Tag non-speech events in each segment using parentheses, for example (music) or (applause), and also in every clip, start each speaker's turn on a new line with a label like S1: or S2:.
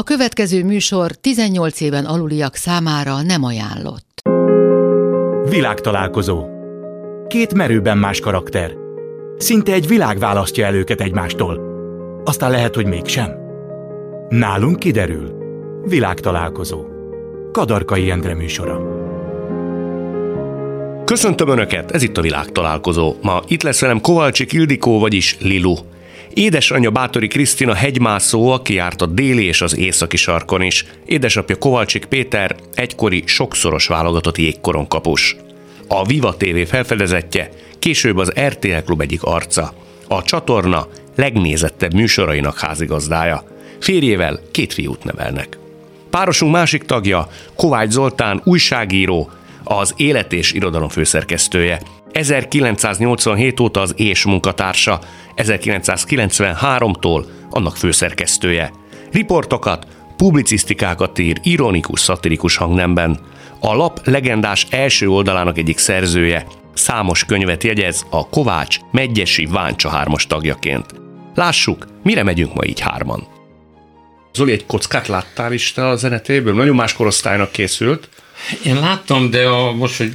S1: A következő műsor 18 éven aluliak számára nem ajánlott.
S2: Világtalálkozó. Két merőben más karakter. Szinte egy világ választja el őket egymástól. Aztán lehet, hogy mégsem. Nálunk kiderül. Világtalálkozó. Kadarkai Endre műsora.
S3: Köszöntöm Önöket, ez itt a világtalálkozó. Ma itt lesz velem Kovalcsik Ildikó, vagyis Lilu. Édesanyja Bátori Krisztina hegymászó, aki járt a déli és az északi sarkon is. Édesapja Kovalcsik Péter, egykori sokszoros válogatott jégkoronkapus. A Viva TV felfedezetje, később az RTL Klub egyik arca. A csatorna legnézettebb műsorainak házigazdája. Férjével két fiút nevelnek. Párosunk másik tagja, Kovács Zoltán, újságíró, az Élet és Irodalom főszerkesztője. 1987 óta az és munkatársa, 1993-tól annak főszerkesztője. Riportokat, publicisztikákat ír ironikus, szatirikus hangnemben. A lap legendás első oldalának egyik szerzője, számos könyvet jegyez a Kovács Megyesi Váncsa hármas tagjaként. Lássuk, mire megyünk ma így hárman. Zoli, egy kockát láttál is te a zenetéből? Nagyon más korosztálynak készült.
S4: Én láttam, de a, most, hogy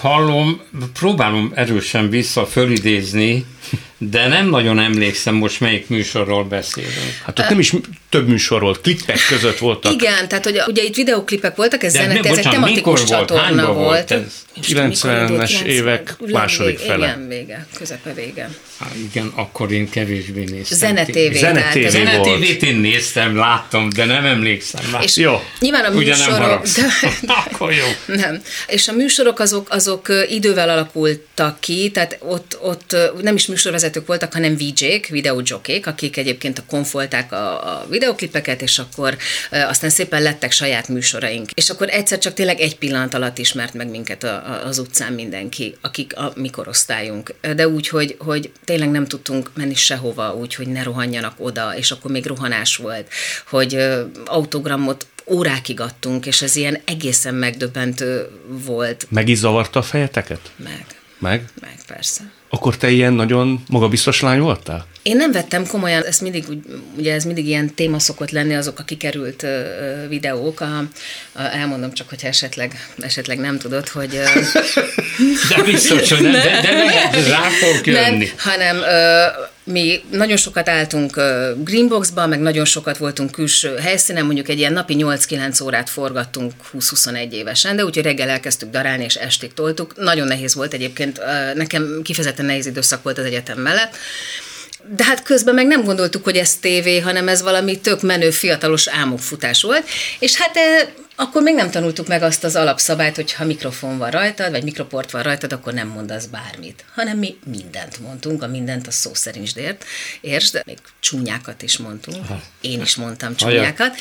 S4: hallom, próbálom erősen vissza fölidézni, de nem nagyon emlékszem most melyik műsorról beszélünk.
S3: Hát ott nem is több műsor volt, klippek között voltak.
S5: Igen, tehát hogy ugye itt videóklipek voltak, ez zenet, ez egy tematikus
S4: volt,
S5: csatorna volt. volt.
S4: Ez?
S3: 90-es évek második fele.
S5: Igen, vége, közepe vége.
S4: Há, igen, akkor én kevésbé néztem.
S5: Zenetévé.
S3: Zenetévé
S4: Zenetévét
S3: volt.
S4: én néztem, láttam, de nem emlékszem. Már.
S5: És
S3: Jó.
S5: nyilván a
S4: Ugye nem
S5: műsorok...
S4: haragsz.
S5: de, (laughs)
S4: Akkor jó.
S5: nem. És a műsorok azok, azok idővel alakultak ki, tehát ott, ott nem is műsorvezetők voltak, hanem VJ-k, videójokék, akik egyébként a konfolták a, a videoklipeket, és akkor aztán szépen lettek saját műsoraink. És akkor egyszer csak tényleg egy pillanat alatt ismert meg minket a, a, az utcán mindenki, akik a mi korosztályunk. De úgy, hogy, hogy tényleg nem tudtunk menni sehova, úgy, hogy ne rohanjanak oda, és akkor még rohanás volt, hogy autogramot órákig adtunk, és ez ilyen egészen megdöbbentő volt.
S3: Meg is zavarta a fejeteket?
S5: Meg,
S3: Meg?
S5: meg persze.
S3: Akkor te ilyen nagyon magabiztos lány voltál?
S5: Én nem vettem komolyan, ez mindig, ugye ez mindig ilyen téma szokott lenni, azok a kikerült videók. A, a, elmondom csak, hogyha esetleg, esetleg nem tudod, hogy... (laughs)
S4: De biztos, hogy nem, de, de rá fogok jönni.
S5: nem, hanem mi nagyon sokat álltunk Greenboxba, meg nagyon sokat voltunk külső helyszínen, mondjuk egy ilyen napi 8-9 órát forgattunk 20-21 évesen, de úgyhogy reggel elkezdtük darálni, és estig toltuk. Nagyon nehéz volt egyébként, nekem kifejezetten nehéz időszak volt az egyetem mellett. De hát közben meg nem gondoltuk, hogy ez tévé, hanem ez valami tök menő, fiatalos álmokfutás volt. És hát eh, akkor még nem tanultuk meg azt az alapszabályt, hogy ha mikrofon van rajtad, vagy mikroport van rajtad, akkor nem mondasz bármit. Hanem mi mindent mondtunk, a mindent a szó szerint ért, értsd, még csúnyákat is mondtunk. Én is mondtam csúnyákat.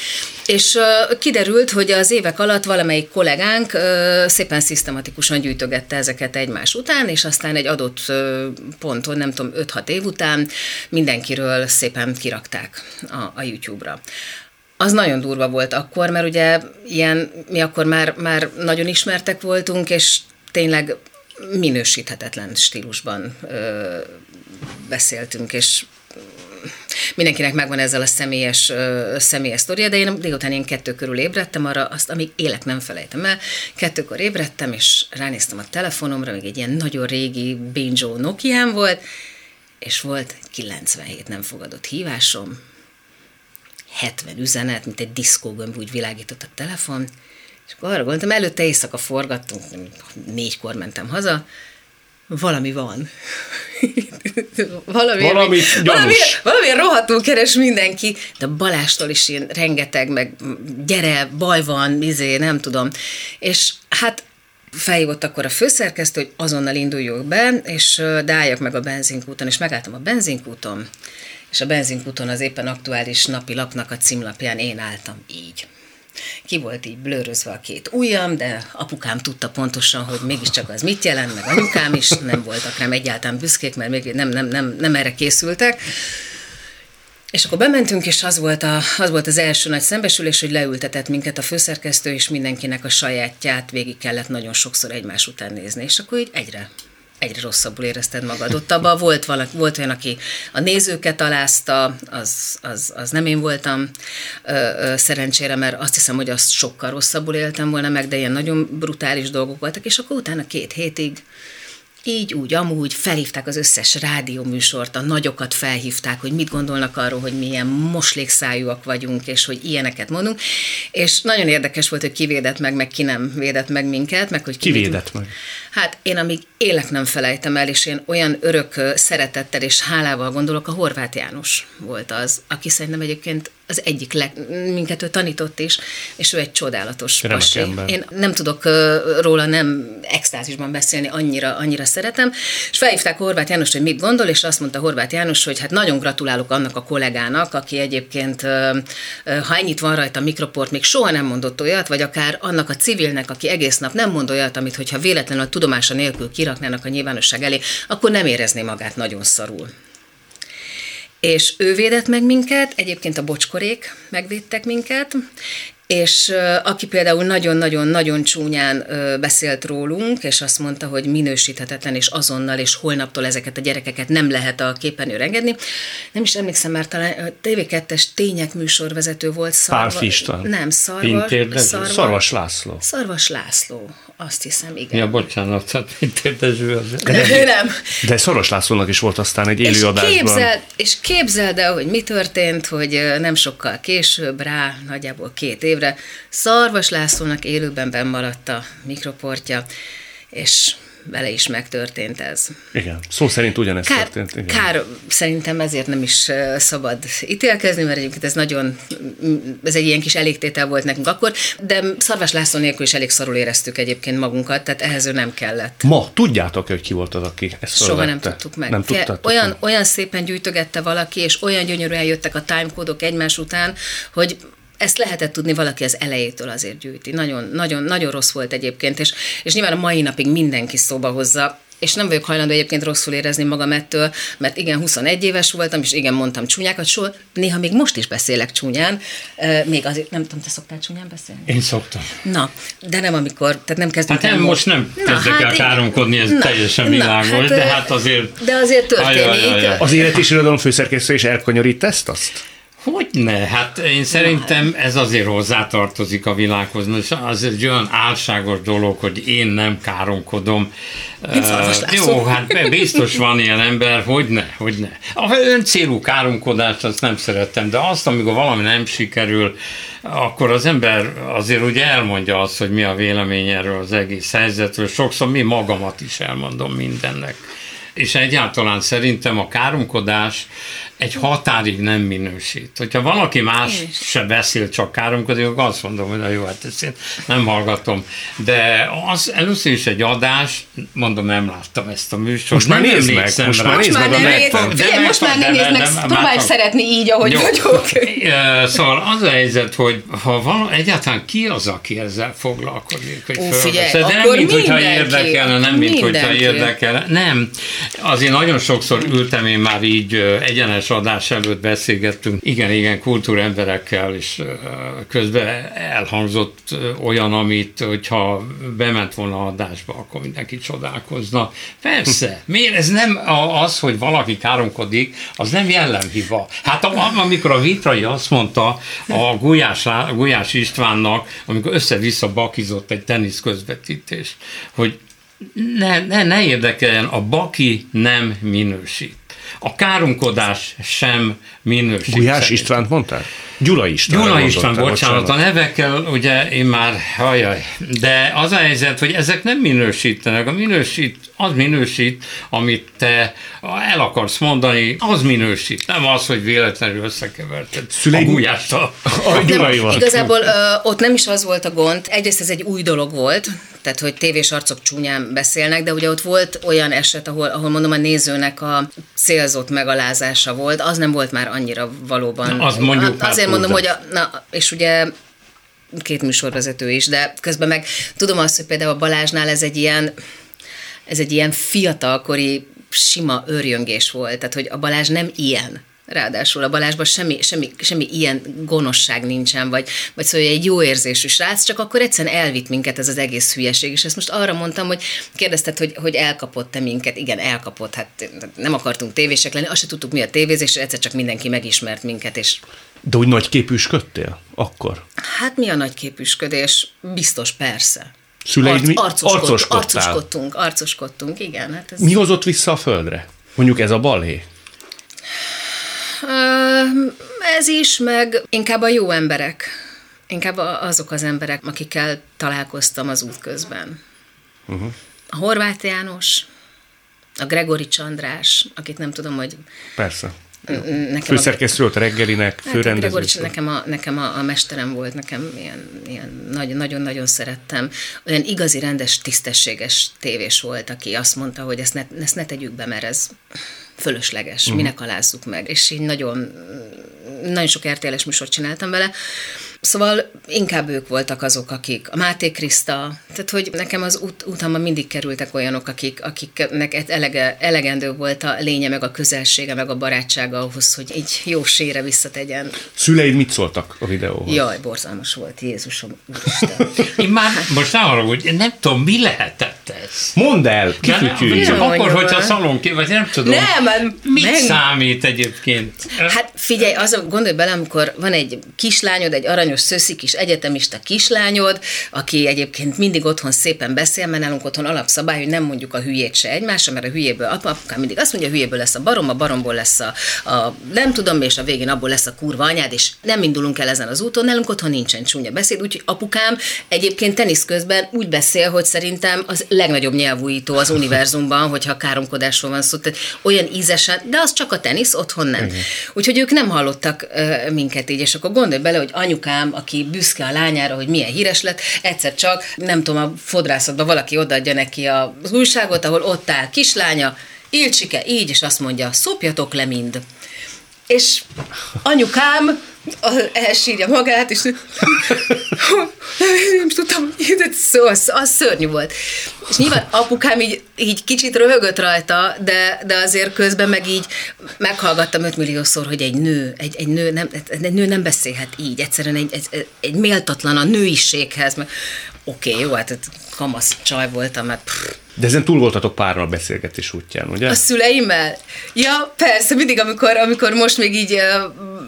S5: És uh, kiderült, hogy az évek alatt valamelyik kollégánk uh, szépen szisztematikusan gyűjtögette ezeket egymás után, és aztán egy adott uh, ponton, nem tudom, 5-6 év után mindenkiről szépen kirakták a, a YouTube-ra. Az nagyon durva volt akkor, mert ugye ilyen, mi akkor már, már nagyon ismertek voltunk, és tényleg minősíthetetlen stílusban ö, beszéltünk, és mindenkinek megvan ezzel a személyes, ö, személyes sztoria, de én délután én kettő körül ébredtem, arra azt, amíg élek nem felejtem el, kettőkor ébredtem, és ránéztem a telefonomra, még egy ilyen nagyon régi Banjo Nokián volt, és volt 97 nem fogadott hívásom, 70 üzenet, mint egy diszkógömb úgy világított a telefon, és akkor arra gondoltam, előtte éjszaka forgattunk, négykor mentem haza, valami van. (laughs) valami,
S3: Valami
S5: valami, valami rohadtul keres mindenki, de Balástól is ilyen rengeteg, meg gyere, baj van, izé, nem tudom. És hát felhívott akkor a főszerkesztő, hogy azonnal induljunk be, és álljak meg a benzinkúton, és megálltam a benzinkúton, és a benzinkúton az éppen aktuális napi lapnak a címlapján én álltam így. Ki volt így blőrözve a két ujjam, de apukám tudta pontosan, hogy mégiscsak az mit jelent, meg anyukám is, nem voltak rám egyáltalán büszkék, mert még nem, nem, nem, nem erre készültek. És akkor bementünk, és az volt, a, az volt az első nagy szembesülés, hogy leültetett minket a főszerkesztő, és mindenkinek a sajátját végig kellett nagyon sokszor egymás után nézni. És akkor így egyre, egyre rosszabbul érezted magad. Ott abban volt, valaki, volt olyan, aki a nézőket alázta, az, az, az nem én voltam ö, ö, szerencsére, mert azt hiszem, hogy azt sokkal rosszabbul éltem volna meg, de ilyen nagyon brutális dolgok voltak, és akkor utána két hétig így, úgy, amúgy felhívták az összes rádióműsort, a nagyokat felhívták, hogy mit gondolnak arról, hogy milyen moslékszájúak vagyunk, és hogy ilyeneket mondunk. És nagyon érdekes volt, hogy ki védett meg, meg ki nem védett meg minket, meg hogy
S3: ki, ki védett meg.
S5: Hát én amíg élek nem felejtem el, és én olyan örök szeretettel és hálával gondolok, a Horváth János volt az, aki szerintem egyébként az egyik leg, minket ő tanított is, és ő egy csodálatos pasi. Én nem tudok róla nem extázisban beszélni, annyira, annyira szeretem. És felhívták Horváth János, hogy mit gondol, és azt mondta Horváth János, hogy hát nagyon gratulálok annak a kollégának, aki egyébként, ha ennyit van rajta a mikroport, még soha nem mondott olyat, vagy akár annak a civilnek, aki egész nap nem mond olyat, amit hogyha véletlenül a tudomása nélkül kiraknának a nyilvánosság elé, akkor nem érezné magát nagyon szarul. És ő védett meg minket, egyébként a bocskorék megvédtek minket, és aki például nagyon-nagyon-nagyon csúnyán beszélt rólunk, és azt mondta, hogy minősíthetetlen, és azonnal, és holnaptól ezeket a gyerekeket nem lehet a képernyőre engedni. Nem is emlékszem már, talán a TV2-es tények műsorvezető volt.
S3: Szarva, Pál István.
S5: Nem, Szarvas,
S3: Szarva, Szarvas László.
S5: Szarvas László, azt hiszem, igen.
S4: Ja, bocsánat, tehát Pintér Dezső az.
S5: De, nem.
S3: De Szoros Lászlónak is volt aztán egy élőadásban.
S5: És képzeld, és képzeld el, hogy mi történt, hogy nem sokkal később, rá nagyjából két évre, évre. Szarvas Lászlónak élőben benn maradt a mikroportja, és vele is megtörtént ez.
S3: Igen, szó szerint ugyanezt
S5: kár,
S3: történt. Igen.
S5: Kár, szerintem ezért nem is szabad ítélkezni, mert egyébként ez nagyon, ez egy ilyen kis elégtétel volt nekünk akkor, de Szarvas László nélkül is elég szarul éreztük egyébként magunkat, tehát ehhez ő nem kellett.
S3: Ma tudjátok hogy ki volt az, aki ezt
S5: Soha nem tudtuk meg.
S3: Nem tudtátok
S5: olyan, meg. olyan szépen gyűjtögette valaki, és olyan gyönyörűen jöttek a timecode egymás után, hogy ezt lehetett tudni valaki az elejétől azért gyűjti. Nagyon, nagyon, nagyon rossz volt egyébként, és, és nyilván a mai napig mindenki szóba hozza, és nem vagyok hajlandó egyébként rosszul érezni magam ettől, mert igen, 21 éves voltam, és igen, mondtam csúnyákat, soha, néha még most is beszélek csúnyán, még azért, nem tudom, te szoktál csúnyán beszélni?
S4: Én szoktam.
S5: Na, de nem amikor, tehát nem kezdünk
S4: hát nem, most nem kezdek el hát káromkodni, ez na, teljesen világos, na, hát, de hát azért...
S5: De azért történik. Ajaj, ajaj.
S3: Az élet is irodalom főszerkesztő is elkanyarít ezt azt?
S4: Hogy ne? Hát én szerintem ez azért hozzátartozik a világhoz. Az egy olyan álságos dolog, hogy én nem káromkodom.
S5: Uh,
S4: jó, hát biztos van ilyen ember, hogy ne, hogy ne. A ön célú káromkodást azt nem szerettem, de azt, amikor valami nem sikerül, akkor az ember azért ugye elmondja azt, hogy mi a vélemény erről az egész helyzetről. Sokszor mi magamat is elmondom mindennek és egyáltalán szerintem a káromkodás egy határig nem minősít. Hogyha valaki más és. se beszél, csak káromkodik, akkor azt mondom, hogy na jó, hát ezt én nem hallgatom. De az először is egy adás, mondom, nem láttam ezt a műsort.
S3: Most már nézd meg, most már nézd meg a.
S5: Most már nem nézd meg, próbálj szeretni így, ahogy vagyok.
S4: Szóval az a helyzet, hogy ha van, egyáltalán ki az, aki ezzel foglalkozik, hogy Ó, figyelj, De nem, mint hogyha érdekelne, nem, mint hogyha érdekelne. Nem. Azért nagyon sokszor ültem én már így egyenes adás előtt beszélgettünk, igen, igen, kultúremberekkel, és közben elhangzott olyan, amit, hogyha bement volna adásba, akkor mindenki csodálkozna. Persze, miért ez nem az, hogy valaki káromkodik, az nem jellemhiba. Hát amikor a Vitrai azt mondta a Gulyás, Gulyás Istvánnak, amikor össze-vissza bakizott egy tenisz közvetítés, hogy ne, ne, ne érdekeljen, a baki nem minősít. A káromkodás sem minősít.
S3: Gulyás szerint. István mondtál? Gyula István.
S4: Gyula István, bocsánat, bocsánat, a nevekkel ugye én már, hajaj, de az a helyzet, hogy ezek nem minősítenek. A minősít, az minősít, amit te el akarsz mondani, az minősít. Nem az, hogy véletlenül összekeverted Szüleim... a Gulyással.
S5: A Gyulaival. Igazából ö, ott nem is az volt a gond. Egyrészt ez egy új dolog volt, tehát hogy tévés arcok csúnyán beszélnek, de ugye ott volt olyan eset, ahol, ahol mondom a nézőnek a célzott megalázása volt, az nem volt már annyira valóban.
S4: Na, az mondjuk
S5: a, Azért mondom, hogy a, na, és ugye két műsorvezető is, de közben meg tudom azt, hogy például a Balázsnál ez egy ilyen, ez egy ilyen fiatalkori sima örjöngés volt, tehát hogy a Balázs nem ilyen ráadásul a Balázsban semmi, semmi, semmi ilyen gonoszság nincsen, vagy, vagy szóval egy jó érzésű srác, csak akkor egyszerűen elvitt minket ez az egész hülyeség, és ezt most arra mondtam, hogy kérdezted, hogy, hogy elkapott-e minket. Igen, elkapott, hát nem akartunk tévések lenni, azt se tudtuk mi a tévézés, és egyszer csak mindenki megismert minket, és
S3: de úgy nagy képüsködtél akkor?
S5: Hát mi a nagy képüsködés? Biztos, persze.
S3: Szüleid mi?
S5: Arcoskodtunk, arcoskodtunk, arcoskodtunk, igen. Hát
S3: ez... Mi hozott vissza a földre? Mondjuk ez a balhé?
S5: Ez is, meg inkább a jó emberek. Inkább azok az emberek, akikkel találkoztam az út közben. Uh-huh. A Horváth János, a Gregori Csandrás, akit nem tudom, hogy...
S3: Persze. Nekem Főszerkesztő volt a reggelinek, hát főrendező.
S5: Hát, nekem, a, nekem a, a mesterem volt, nekem ilyen, ilyen nagyon-nagyon szerettem. Olyan igazi, rendes, tisztességes tévés volt, aki azt mondta, hogy ezt ne, ezt ne tegyük be, mert ez fölösleges, uh-huh. minek alázzuk meg. És így nagyon, nagyon sok RTL-es műsort csináltam vele, Szóval inkább ők voltak azok, akik, a Máté Kriszta, tehát hogy nekem az út, utamban mindig kerültek olyanok, akik, akiknek elege, elegendő volt a lénye, meg a közelsége, meg a barátsága ahhoz, hogy egy jó sére visszategyen.
S3: Szüleid mit szóltak a videóhoz?
S5: Jaj, borzalmas volt, Jézusom,
S4: Én már most nem arra, hogy nem tudom, mi lehetett ez.
S3: Mondd el, kifütyülj.
S4: Csak akkor, hogyha szalon ki, vagy nem tudom. Nem, mit meg... számít egyébként?
S5: Hát figyelj, az, gondolj bele, amikor van egy kislányod, egy aranyos szöszi kis egyetemista kislányod, aki egyébként mindig otthon szépen beszél, mert nálunk otthon alapszabály, hogy nem mondjuk a hülyét se egymásra, mert a hülyéből apukám mindig azt mondja, a hülyéből lesz a barom, a baromból lesz a, a nem tudom, és a végén abból lesz a kurva anyád, és nem indulunk el ezen az úton, nálunk otthon nincsen csúnya beszéd, úgyhogy apukám egyébként tenisz közben úgy beszél, hogy szerintem az legnagyobb nyelvújító az univerzumban, hogyha káromkodásról van szó, tehát olyan ízesen, de az csak a tenisz, otthon nem. Uh-huh. Úgyhogy ők nem hallottak uh, minket így, és akkor gondolj bele, hogy anyukám aki büszke a lányára, hogy milyen híres lett, egyszer csak, nem tudom, a fodrászatban valaki odaadja neki az újságot, ahol ott áll kislánya, Ilcsike így, és azt mondja, szopjatok le mind. És anyukám elsírja magát, és nem tudtam, szó, az, az szörnyű volt. És nyilván apukám így, így kicsit röhögött rajta, de, de azért közben meg így meghallgattam 5 milliószor, hogy egy nő, egy, egy, nő nem, egy nő nem beszélhet így, egyszerűen egy, egy, egy méltatlan a nőiséghez. Oké, okay, jó, hát kamasz csaj voltam, mert pff,
S3: de ezen túl voltatok párral beszélgetés útján, ugye?
S5: A szüleimmel? Ja, persze, mindig, amikor, amikor most még így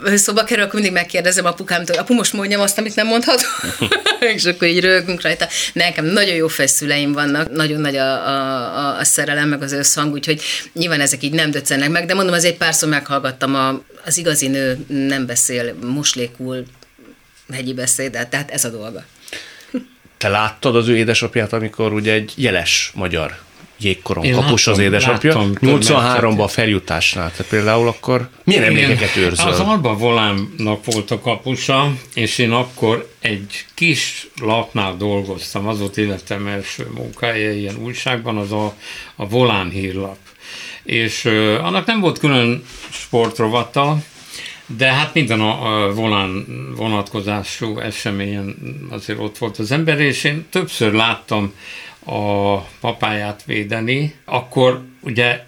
S5: uh, szóba kerül, akkor mindig megkérdezem apukámtól, apu, most mondjam azt, amit nem mondhat. (laughs) (laughs) és akkor így rögünk rajta. Nekem nagyon jó fejszüleim vannak, nagyon nagy a, a, a szerelem, meg az összhang, úgyhogy nyilván ezek így nem döccennek meg, de mondom, az egy párszor meghallgattam, a, az igazi nő nem beszél moslékul hegyi beszédet, tehát ez a dolga.
S3: Te láttad az ő édesapját, amikor ugye egy jeles magyar jégkoron kapus az édesapja. 83-ban a feljutásnál, tehát például akkor milyen én emlékeket őrzöl?
S4: Az Alba Volánnak volt a kapusa, és én akkor egy kis lapnál dolgoztam, az volt életem első munkája ilyen újságban, az a, a Volán hírlap. És uh, annak nem volt külön sportrovata, de hát minden a, a volán vonatkozású eseményen azért ott volt az ember, és én többször láttam a papáját védeni, akkor ugye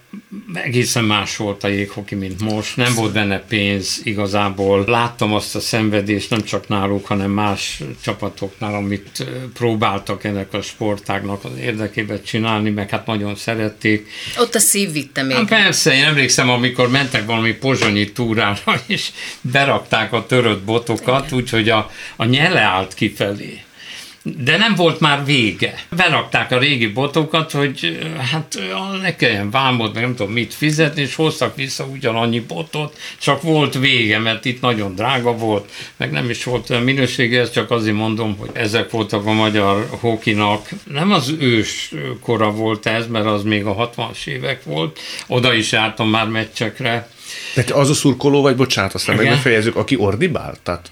S4: egészen más volt a jéghoki, mint most. Nem volt benne pénz igazából. Láttam azt a szenvedést nem csak náluk, hanem más csapatoknál, amit próbáltak ennek a sportágnak az érdekében csinálni, meg hát nagyon szerették.
S5: Ott a szív vitte még. Hát
S4: persze, én emlékszem, amikor mentek valami pozsonyi túrára, és berakták a törött botokat, úgyhogy a, a nyele állt kifelé de nem volt már vége. Berakták a régi botokat, hogy hát ne kelljen vámod, nem tudom mit fizetni, és hoztak vissza ugyanannyi botot, csak volt vége, mert itt nagyon drága volt, meg nem is volt olyan minősége, ezt csak azért mondom, hogy ezek voltak a magyar hokinak. Nem az ős kora volt ez, mert az még a 60-as évek volt, oda is jártam már meccsekre,
S3: tehát az a szurkoló vagy, bocsánat, aztán meg befejezzük, aki ordibál? Tehát,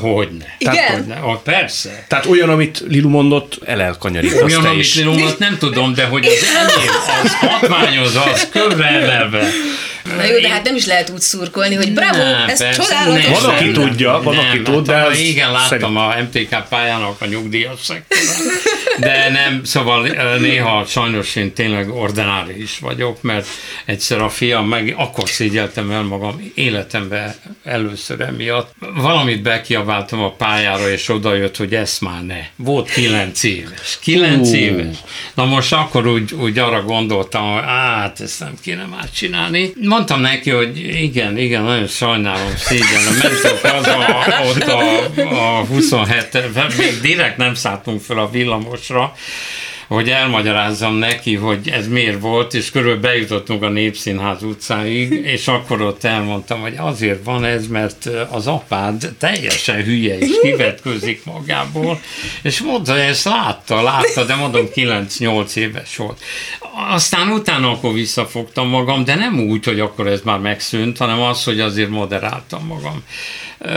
S4: hogyne.
S5: Tehát,
S4: Igen? Hogyne. Oh, persze.
S3: Tehát olyan, amit Lilu mondott, el elkanyarítasz
S4: Olyan, amit is. Lilu mondott, nem tudom, de hogy az enyém, az hatványoz, az kövre eleve.
S5: Na jó, de hát nem is lehet úgy szurkolni, hogy bravo, nem, ez persze, csodálatos.
S3: Nem, van, aki tudja, van, nem, aki tud, de
S4: az Igen, láttam szerint... a MTK pályának a nyugdíjas szektorát. De nem, szóval néha sajnos én tényleg ordinári is vagyok, mert egyszer a fiam meg akkor szégyeltem el magam életemben először emiatt. Valamit bekiabáltam a pályára, és odajött, hogy ezt már ne. Volt kilenc éves. Kilenc uh. éves. Na most akkor úgy, úgy arra gondoltam, hogy hát ezt nem kéne már csinálni. Mondtam neki, hogy igen, igen, nagyon sajnálom, szégyenlem. Mentünk az a, ott a, a 27 még direkt nem szálltunk fel a villamosra, hogy elmagyarázzam neki, hogy ez miért volt, és körülbelül bejutottunk a Népszínház utcáig, (laughs) és akkor ott elmondtam, hogy azért van ez, mert az apád teljesen hülye és (laughs) kivetközik magából, és mondta, hogy ezt látta, látta, de mondom 9-8 éves volt. Aztán utána akkor visszafogtam magam, de nem úgy, hogy akkor ez már megszűnt, hanem az, hogy azért moderáltam magam.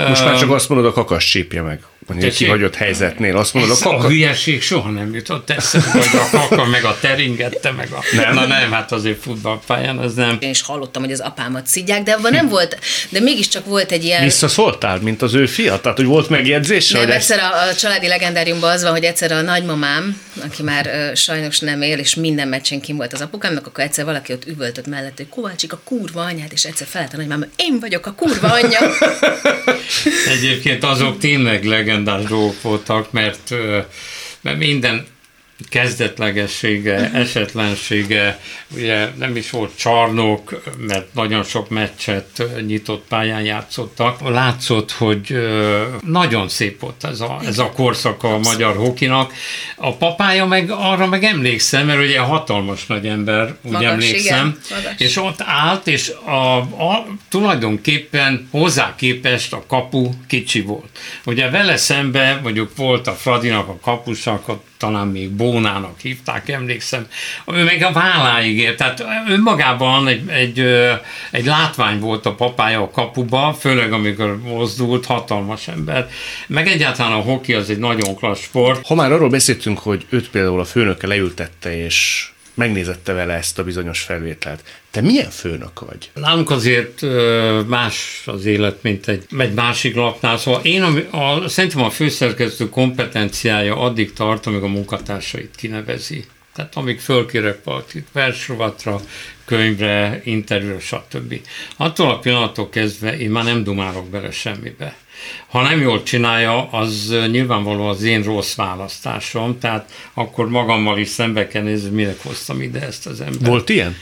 S3: Most már csak azt mondod, a kakas csípje meg egy kihagyott helyzetnél. Azt mondod,
S4: a, kaka... a hülyeség soha nem jutott eszembe, hogy a kaka meg a teringette, meg a... Nem. Na nem, hát azért futballpályán az nem.
S5: Én is hallottam, hogy az apámat szidják, de abban nem volt, de mégiscsak volt egy ilyen...
S3: Visszaszóltál, mint az ő fia? Tehát, hogy volt megjegyzés?
S5: Nem, hogy egyszer ezt... a, a, családi legendáriumban az van, hogy egyszer a nagymamám, aki már uh, sajnos nem él, és minden meccsen kim volt az apukámnak, akkor egyszer valaki ott üvöltött mellett, hogy Kovácsik a kurva anyát, és egyszer felett a nagymamám, én vagyok a kurva anyja. (laughs)
S4: Egyébként azok tényleg legendás dolgok voltak, mert, mert minden kezdetlegessége, esetlensége, ugye nem is volt csarnok, mert nagyon sok meccset nyitott pályán játszottak. Látszott, hogy nagyon szép volt ez a, ez a korszaka a magyar hokinak. A papája meg arra meg emlékszem, mert ugye hatalmas nagy ember, úgy Magas, emlékszem, igen. és ott állt, és a, a, tulajdonképpen hozzá képest a kapu kicsi volt. Ugye vele szembe, mondjuk volt a Fradinak a kapusak, talán még Bónának hívták, emlékszem, ő meg a válláig ért, tehát önmagában egy, egy, egy látvány volt a papája a kapuba, főleg amikor mozdult, hatalmas ember, meg egyáltalán a hoki az egy nagyon klassz sport.
S3: Ha már arról beszéltünk, hogy őt például a főnöke leültette, és megnézette vele ezt a bizonyos felvételt. Te milyen főnök vagy?
S4: Nálunk azért más az élet, mint egy, egy másik lapnál. Szóval én a, a, szerintem a főszerkesztő kompetenciája addig tart, amíg a munkatársait kinevezi. Tehát amíg fölkérek valakit versrovatra, könyvre, interjúra, stb. Attól a pillanattól kezdve én már nem dumálok bele semmibe. Ha nem jól csinálja, az nyilvánvaló az én rossz választásom, tehát akkor magammal is szembe kell nézni, minek hoztam ide ezt az embert.
S3: Volt ilyen?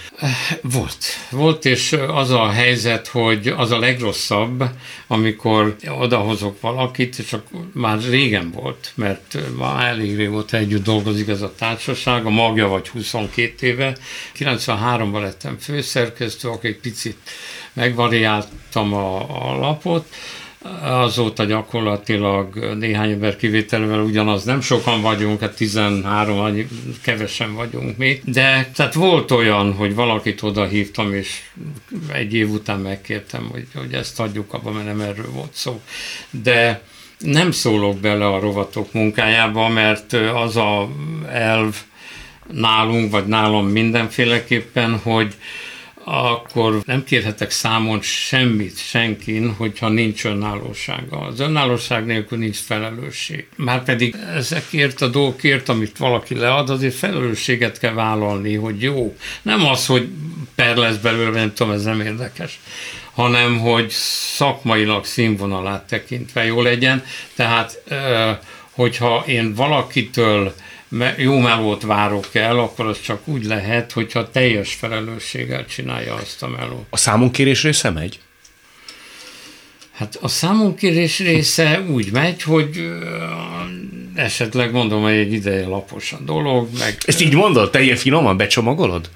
S4: Volt. Volt, és az a helyzet, hogy az a legrosszabb, amikor odahozok valakit, és akkor már régen volt, mert már elég régóta együtt dolgozik ez a társaság, a magja vagy 22 éve. 93-ban lettem főszerkesztő, akkor egy picit megvariáltam a, a lapot, azóta gyakorlatilag néhány ember kivételével ugyanaz, nem sokan vagyunk, hát 13, kevesen vagyunk mi, de tehát volt olyan, hogy valakit oda hívtam, és egy év után megkértem, hogy, hogy ezt adjuk abba, mert nem erről volt szó. De nem szólok bele a rovatok munkájába, mert az a elv nálunk, vagy nálam mindenféleképpen, hogy akkor nem kérhetek számon semmit senkin, hogyha nincs önállósága. Az önállóság nélkül nincs felelősség. Márpedig ezekért a dolgokért, amit valaki lead, azért felelősséget kell vállalni, hogy jó. Nem az, hogy per lesz belőle, nem tudom, ez nem érdekes hanem hogy szakmailag színvonalát tekintve jó legyen. Tehát, hogyha én valakitől jó melót várok el, akkor az csak úgy lehet, hogyha teljes felelősséggel csinálja azt a melót.
S3: A számunkérés része megy?
S4: Hát a számunkérés része úgy megy, hogy esetleg mondom, hogy egy ideje lapos a dolog. Meg,
S3: Ezt így mondod? Te ilyen finoman becsomagolod?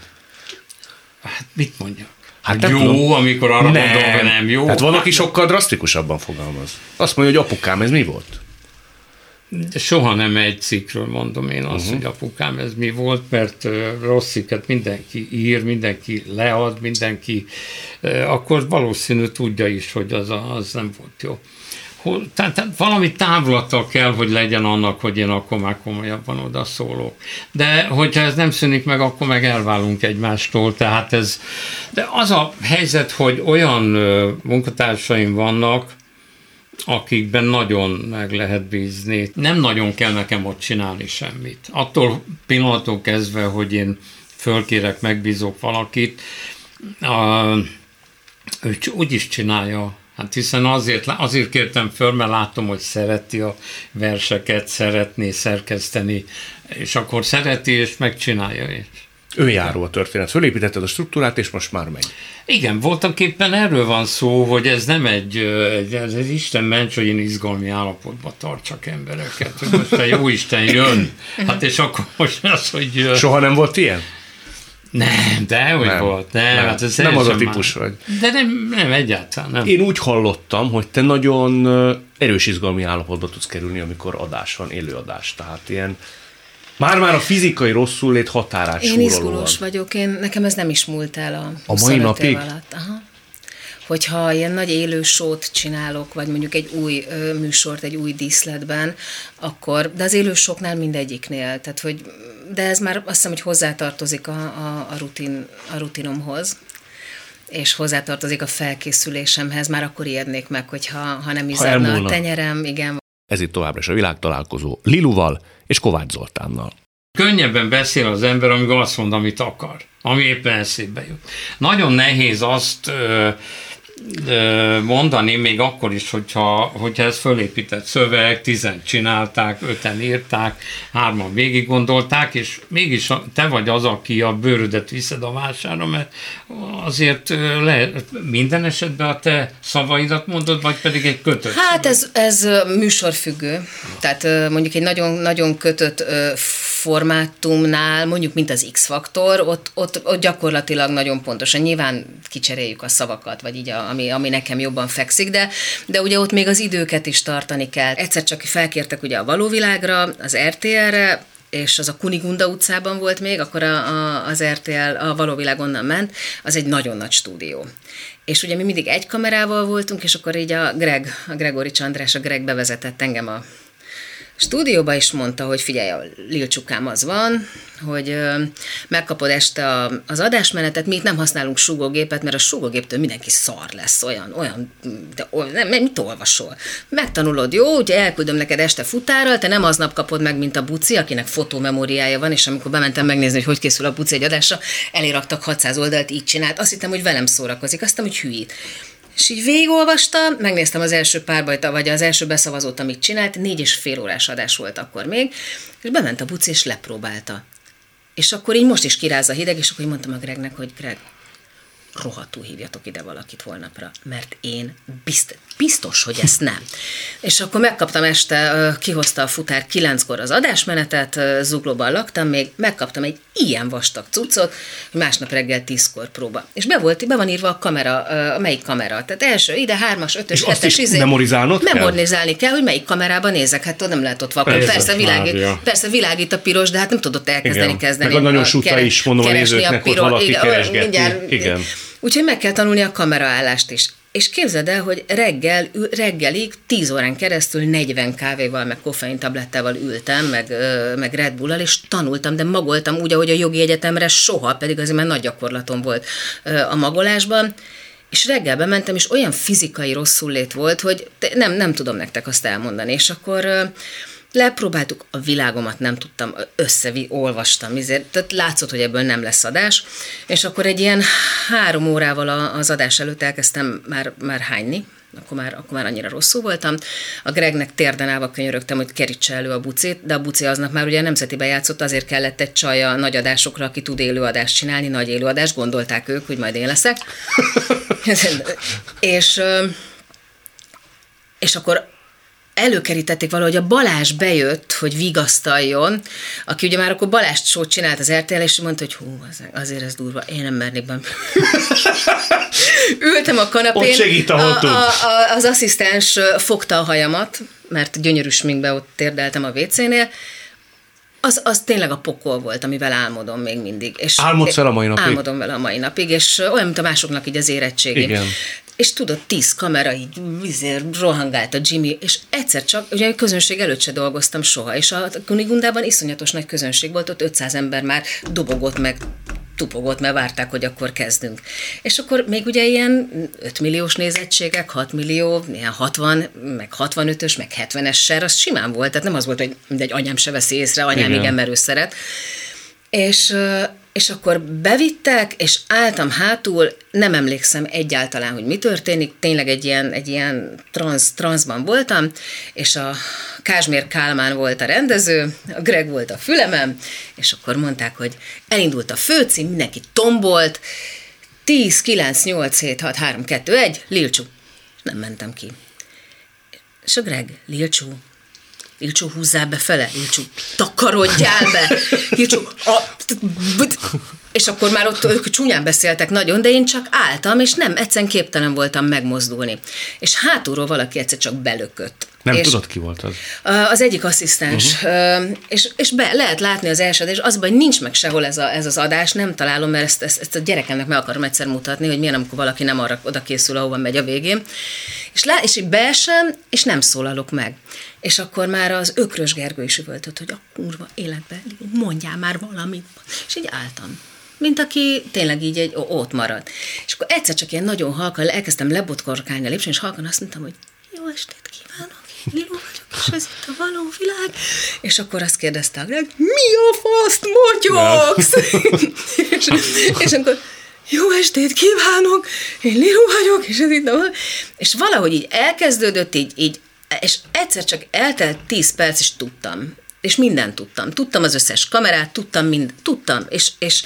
S4: Hát mit mondjak? Hát jó, tudom. amikor arra nem. mondom, hogy nem jó.
S3: Hát van, aki sokkal drasztikusabban fogalmaz. Azt mondja, hogy apukám, ez mi volt?
S4: Soha nem egy cikkről mondom én azt, uh-huh. hogy apukám ez mi volt, mert rossz cikket mindenki ír, mindenki lead, mindenki, akkor valószínű tudja is, hogy az, az nem volt jó. tehát, tehát valami távlata kell, hogy legyen annak, hogy én akkor már komolyabban odaszólok. De hogyha ez nem szűnik meg, akkor meg elválunk egymástól. Tehát ez, de az a helyzet, hogy olyan munkatársaim vannak, akikben nagyon meg lehet bízni. Nem nagyon kell nekem ott csinálni semmit. Attól pillanattól kezdve, hogy én fölkérek, megbízok valakit, a, ő úgy is csinálja. Hát hiszen azért, azért kértem föl, mert látom, hogy szereti a verseket, szeretné szerkeszteni, és akkor szereti, és megcsinálja is.
S3: Önjáró a történet. Fölépítetted a struktúrát, és most már megy.
S4: Igen, voltak éppen erről van szó, hogy ez nem egy, egy ez, ez Isten ments, hogy én izgalmi állapotba tartsak embereket, hogy most a jó Isten jön. Hát és akkor most az, hogy...
S3: Soha nem volt ilyen?
S4: Nem, de hogy nem, volt. Nem, nem,
S3: hát ez nem az a típus már. vagy.
S4: De nem, nem, egyáltalán nem.
S3: Én úgy hallottam, hogy te nagyon erős izgalmi állapotba tudsz kerülni, amikor adás van, élőadás. Tehát ilyen már-már a fizikai rosszul lét határát
S5: Én izgulós vagyok, én, nekem ez nem is múlt el a, a mai napig. Alatt. Aha hogyha ilyen nagy élő sót csinálok, vagy mondjuk egy új ö, műsort egy új díszletben, akkor, de az élő soknál mindegyiknél, tehát hogy, de ez már azt hiszem, hogy hozzátartozik a, a, a, rutin, a rutinomhoz, és hozzátartozik a felkészülésemhez, már akkor érnék meg, hogyha ha nem izzadna a tenyerem, igen.
S3: Ez itt továbbra is a világtalálkozó Liluval és Kovács Zoltánnal.
S4: Könnyebben beszél az ember, amikor azt mond, amit akar, ami éppen eszébe jut. Nagyon nehéz azt ö, mondani, még akkor is, hogyha, hogyha ez fölépített szöveg, tizen csinálták, öten írták, hárman végig gondolták, és mégis te vagy az, aki a bőrödet viszed a vására, mert azért le, minden esetben a te szavaidat mondod, vagy pedig egy kötött
S5: Hát ez, ez műsorfüggő. Tehát mondjuk egy nagyon, nagyon kötött formátumnál, mondjuk mint az X-faktor, ott, ott, ott gyakorlatilag nagyon pontosan. Nyilván kicseréljük a szavakat, vagy így a, ami, ami nekem jobban fekszik, de, de ugye ott még az időket is tartani kell. Egyszer csak felkértek ugye a valóvilágra, az RTL-re, és az a Kunigunda utcában volt még, akkor a, a, az RTL, a valóvilág onnan ment, az egy nagyon nagy stúdió. És ugye mi mindig egy kamerával voltunk, és akkor így a Greg, a Gregori Csandrás, a Greg bevezetett engem a stúdióba is mondta, hogy figyelj, a lilcsukám az van, hogy megkapod este a, az adásmenetet, mi itt nem használunk súgógépet, mert a súgógéptől mindenki szar lesz, olyan, olyan, de nem, nem mit olvasol? Megtanulod, jó, ugye elküldöm neked este futárral, te nem aznap kapod meg, mint a buci, akinek fotómemóriája van, és amikor bementem megnézni, hogy hogy készül a buci egy adásra, eléraktak 600 oldalt, így csinált, azt hittem, hogy velem szórakozik, azt hittem, hogy hülyít. És így végigolvastam, megnéztem az első párbajta, vagy az első beszavazót, amit csinált, négy és fél órás adás volt akkor még, és bement a buci, és lepróbálta. És akkor így most is kiráz a hideg, és akkor így mondtam a Gregnek, hogy Greg, rohadtul hívjatok ide valakit holnapra, mert én bizt, biztos, hogy ezt nem. És akkor megkaptam este, kihozta a futár kilenckor az adásmenetet, zuglóban laktam még, megkaptam egy ilyen vastag cuccot, másnap reggel tízkor próba. És be volt, be van írva a kamera, a melyik kamera. Tehát első ide, hármas, ötös,
S3: és hetes, izé, memorizálnod
S5: Memorizálni kell? kell, hogy melyik kamerában nézek. Hát nem lehet ott vakon. Persze, persze, világít, persze világít a piros, de hát nem tudott elkezdeni Igen. kezdeni.
S3: Meg a nagyon suta is, mondom a nézőknek, a piro, ott valaki igen. Mindjárt,
S5: igen. Úgyhogy meg kell tanulni a kameraállást is. És képzeld el, hogy reggel, reggelig 10 órán keresztül 40 kávéval, meg koffein tablettával ültem, meg, meg Red Bull-al, és tanultam, de magoltam úgy, ahogy a jogi egyetemre soha, pedig azért már nagy gyakorlatom volt a magolásban. És reggel bementem, és olyan fizikai rosszul volt, hogy nem, nem tudom nektek azt elmondani. És akkor Lepróbáltuk, a világomat nem tudtam, összevi, olvastam, ezért, tehát látszott, hogy ebből nem lesz adás, és akkor egy ilyen három órával az adás előtt elkezdtem már, már hányni, akkor már, akkor már annyira rosszul voltam. A Gregnek térden állva könyörögtem, hogy kerítse elő a bucit, de a buci aznap már ugye nemzetibe játszott, azért kellett egy csaj a nagy adásokra, aki tud élőadást csinálni, nagy élőadást, gondolták ők, hogy majd én leszek. (laughs) és, és akkor előkerítették valahogy, a Balázs bejött, hogy vigasztaljon, aki ugye már akkor Balázs sót csinált az RTL, és mondta, hogy hú, azért ez durva, én nem mernék be. (laughs) Ültem a kanapén,
S3: ott segít, a, a,
S5: a, az asszisztens fogta a hajamat, mert gyönyörű sminkbe ott térdeltem a WC-nél, az, az tényleg a pokol volt, amivel álmodom még mindig.
S3: És Álmodsz vele a mai napig?
S5: Álmodom vele a mai napig, és olyan, mint a másoknak így az érettségi.
S3: Igen.
S5: És tudod, tíz kamera így vizér, rohangált a Jimmy, és egyszer csak, ugye a közönség előtt se dolgoztam soha, és a Kunigundában iszonyatos nagy közönség volt, ott 500 ember már dobogott meg tupogott, mert várták, hogy akkor kezdünk. És akkor még ugye ilyen 5 milliós nézettségek, 6 millió, ilyen 60, meg 65-ös, meg 70-es ser, az simán volt, tehát nem az volt, hogy mindegy, anyám se veszi észre, anyám igen, igen merő szeret. És, és akkor bevittek, és álltam hátul, nem emlékszem egyáltalán, hogy mi történik, tényleg egy ilyen, egy ilyen transz, transzban voltam, és a Kázsmér Kálmán volt a rendező, a Greg volt a fülemem, és akkor mondták, hogy elindult a főcím, mindenki tombolt, 10, 9, 8, 7, 6, 3, 2, 1, Lilcsú. Nem mentem ki. És a Greg, Lilcsú, Ilcsó, húzzál be fele, Ilcsó, takarodjál be, Ilcsó, a, és akkor már ott ők csúnyán beszéltek nagyon, de én csak álltam, és nem, egyszerűen képtelen voltam megmozdulni. És hátulról valaki egyszer csak belökött.
S3: Nem
S5: és
S3: tudod, ki volt az?
S5: Az egyik asszisztens. Uh-huh. És, és be, lehet látni az első és az, hogy nincs meg sehol ez, a, ez az adás, nem találom, mert ezt, ezt, ezt a gyerekemnek meg akarom egyszer mutatni, hogy milyen, amikor valaki nem arra oda készül, ahova megy a végén. És, lá, és beesem, és nem szólalok meg. És akkor már az ökrös Gergő is üvöltött, hogy a kurva életbe, mondjál már valamit. És így álltam mint aki tényleg így egy, ott marad. És akkor egyszer csak ilyen nagyon halkan elkezdtem lebotkorkálni a lépcsőn, és halkan azt mondtam, hogy jó estét kívánok, Liló vagyok, és ez itt a való világ. És akkor azt kérdezte a Greg, mi a faszt motyogsz? (laughs) és, és akkor jó estét kívánok, én Liló vagyok, és ez itt a És valahogy így elkezdődött, így, így és egyszer csak eltelt tíz perc, és tudtam. És mindent tudtam. Tudtam az összes kamerát, tudtam mind, tudtam. És, és,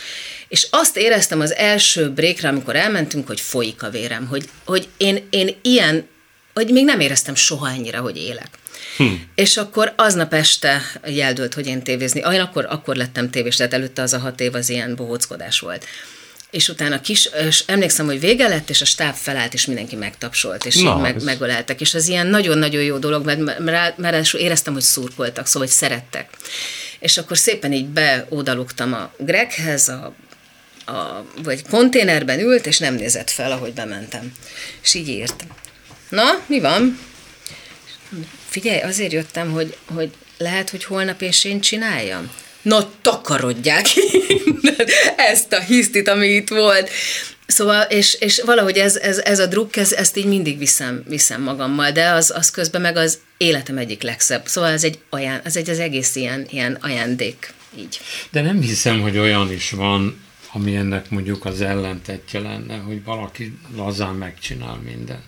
S5: és azt éreztem az első brékre, amikor elmentünk, hogy folyik a vérem, hogy, hogy én, én ilyen, hogy még nem éreztem soha ennyire, hogy élek. Hm. És akkor aznap este jeldült, hogy én tévézni. Én akkor, akkor lettem tévés, tehát előtte az a hat év az ilyen bohóckodás volt és utána kis, és emlékszem, hogy vége lett, és a stáb felállt, és mindenki megtapsolt, és Na, meg, ez... megöleltek. És az ilyen nagyon-nagyon jó dolog, mert, mert, mert éreztem, hogy szurkoltak, szóval, hogy szerettek. És akkor szépen így beódalugtam a Greghez, a, a, vagy konténerben ült, és nem nézett fel, ahogy bementem. És így írt. Na, mi van? Figyelj, azért jöttem, hogy, hogy lehet, hogy holnap és én csináljam na takarodják ezt a hisztit, ami itt volt. Szóval, és, és valahogy ez, ez, ez a druk, ez, ezt így mindig viszem, viszem magammal, de az, az közben meg az életem egyik legszebb. Szóval ez egy, aján, ez egy az egész ilyen, ilyen ajándék. Így.
S4: De nem hiszem, hogy olyan is van, ami ennek mondjuk az ellentetje lenne, hogy valaki lazán megcsinál mindent.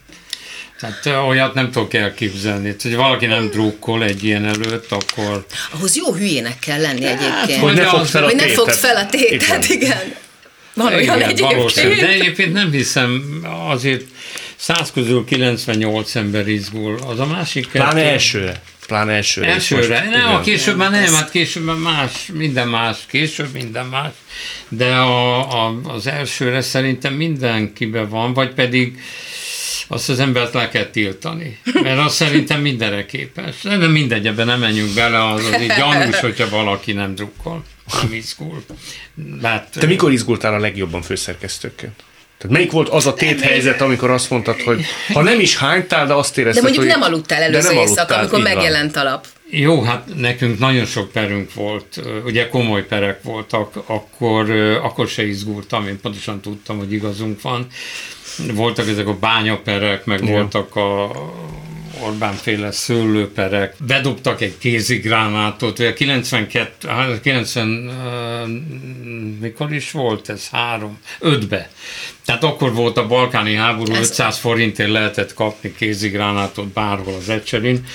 S4: Tehát olyat nem tudok elképzelni. hogy valaki nem drukkol egy ilyen előtt, akkor...
S5: Ahhoz jó hülyének kell lenni hát, egyébként.
S3: Hogy ne fogd fel a
S5: tétet. Hogy ne fel a tétet, igen. igen. Van olyan igen, egyébként. Valószínű.
S4: De egyébként nem hiszem, azért 100 közül 98 ember izgul. Az a másik
S3: Pláne kettő... elsőre. Pláne elsőre.
S4: Elsőre. Most, nem, a később már nem, hát később már más, minden más, később minden más. De a, a, az elsőre szerintem mindenkiben van, vagy pedig azt az embert le kell tiltani. Mert azt szerintem mindenre képes. De nem mindegy, ebben nem menjünk bele, az, az így gyanús, (laughs) hogyha valaki nem drukkol, nem izgul.
S3: Hát, Te mikor izgultál a legjobban főszerkesztőként? Tehát melyik volt az a téthelyzet, amikor azt mondtad, hogy ha nem is hánytál, de azt érezted,
S5: De mondjuk
S3: hogy...
S5: nem aludtál előző nem éjszaka, amikor megjelent a lap.
S4: Jó, hát nekünk nagyon sok perünk volt, ugye komoly perek voltak, akkor, akkor se izgultam, én pontosan tudtam, hogy igazunk van, voltak ezek a bányaperek, meg Igen. voltak a Orbán féle szőlőperek, bedobtak egy kézigránátot, ugye 92, 90, uh, mikor is volt ez? Három, ötbe. Tehát akkor volt a balkáni háború, ez... 500 forintért lehetett kapni kézigránátot bárhol az ecserin.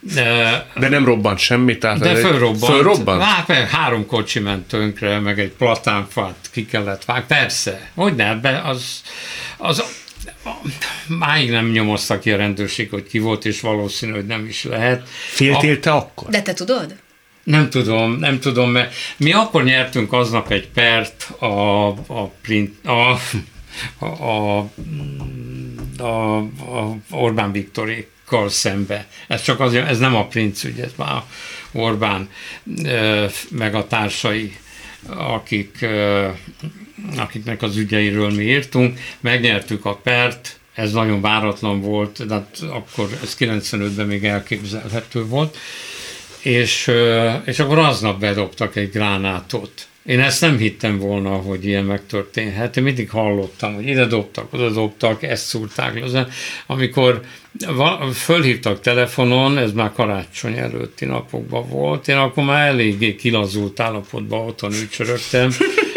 S3: De, de nem robbant semmi, tehát
S4: de fölrobbant. fölrobbant? Hát, három kocsi ment tönkre, meg egy platánfát ki kellett vágni. Persze, hogy ne, be, az, az máig nem nyomozta ki a rendőrség, hogy ki volt, és valószínű, hogy nem is lehet.
S3: Féltél te akkor?
S5: De te tudod?
S4: Nem tudom, nem tudom, mert mi akkor nyertünk aznap egy pert a, a, print, a, a, a, a, a Orbán Viktorék kal szembe. Ez csak azért, ez nem a princ ügy, ez már Orbán meg a társai, akik, akiknek az ügyeiről mi írtunk. Megnyertük a pert, ez nagyon váratlan volt, de hát akkor ez 95-ben még elképzelhető volt, és, és akkor aznap bedobtak egy gránátot. Én ezt nem hittem volna, hogy ilyen megtörténhet. Én mindig hallottam, hogy ide dobtak, oda dobtak, ezt szúrták. Amikor fölhívtak telefonon, ez már karácsony előtti napokban volt, én akkor már eléggé kilazult állapotban otthon ücsörögtem,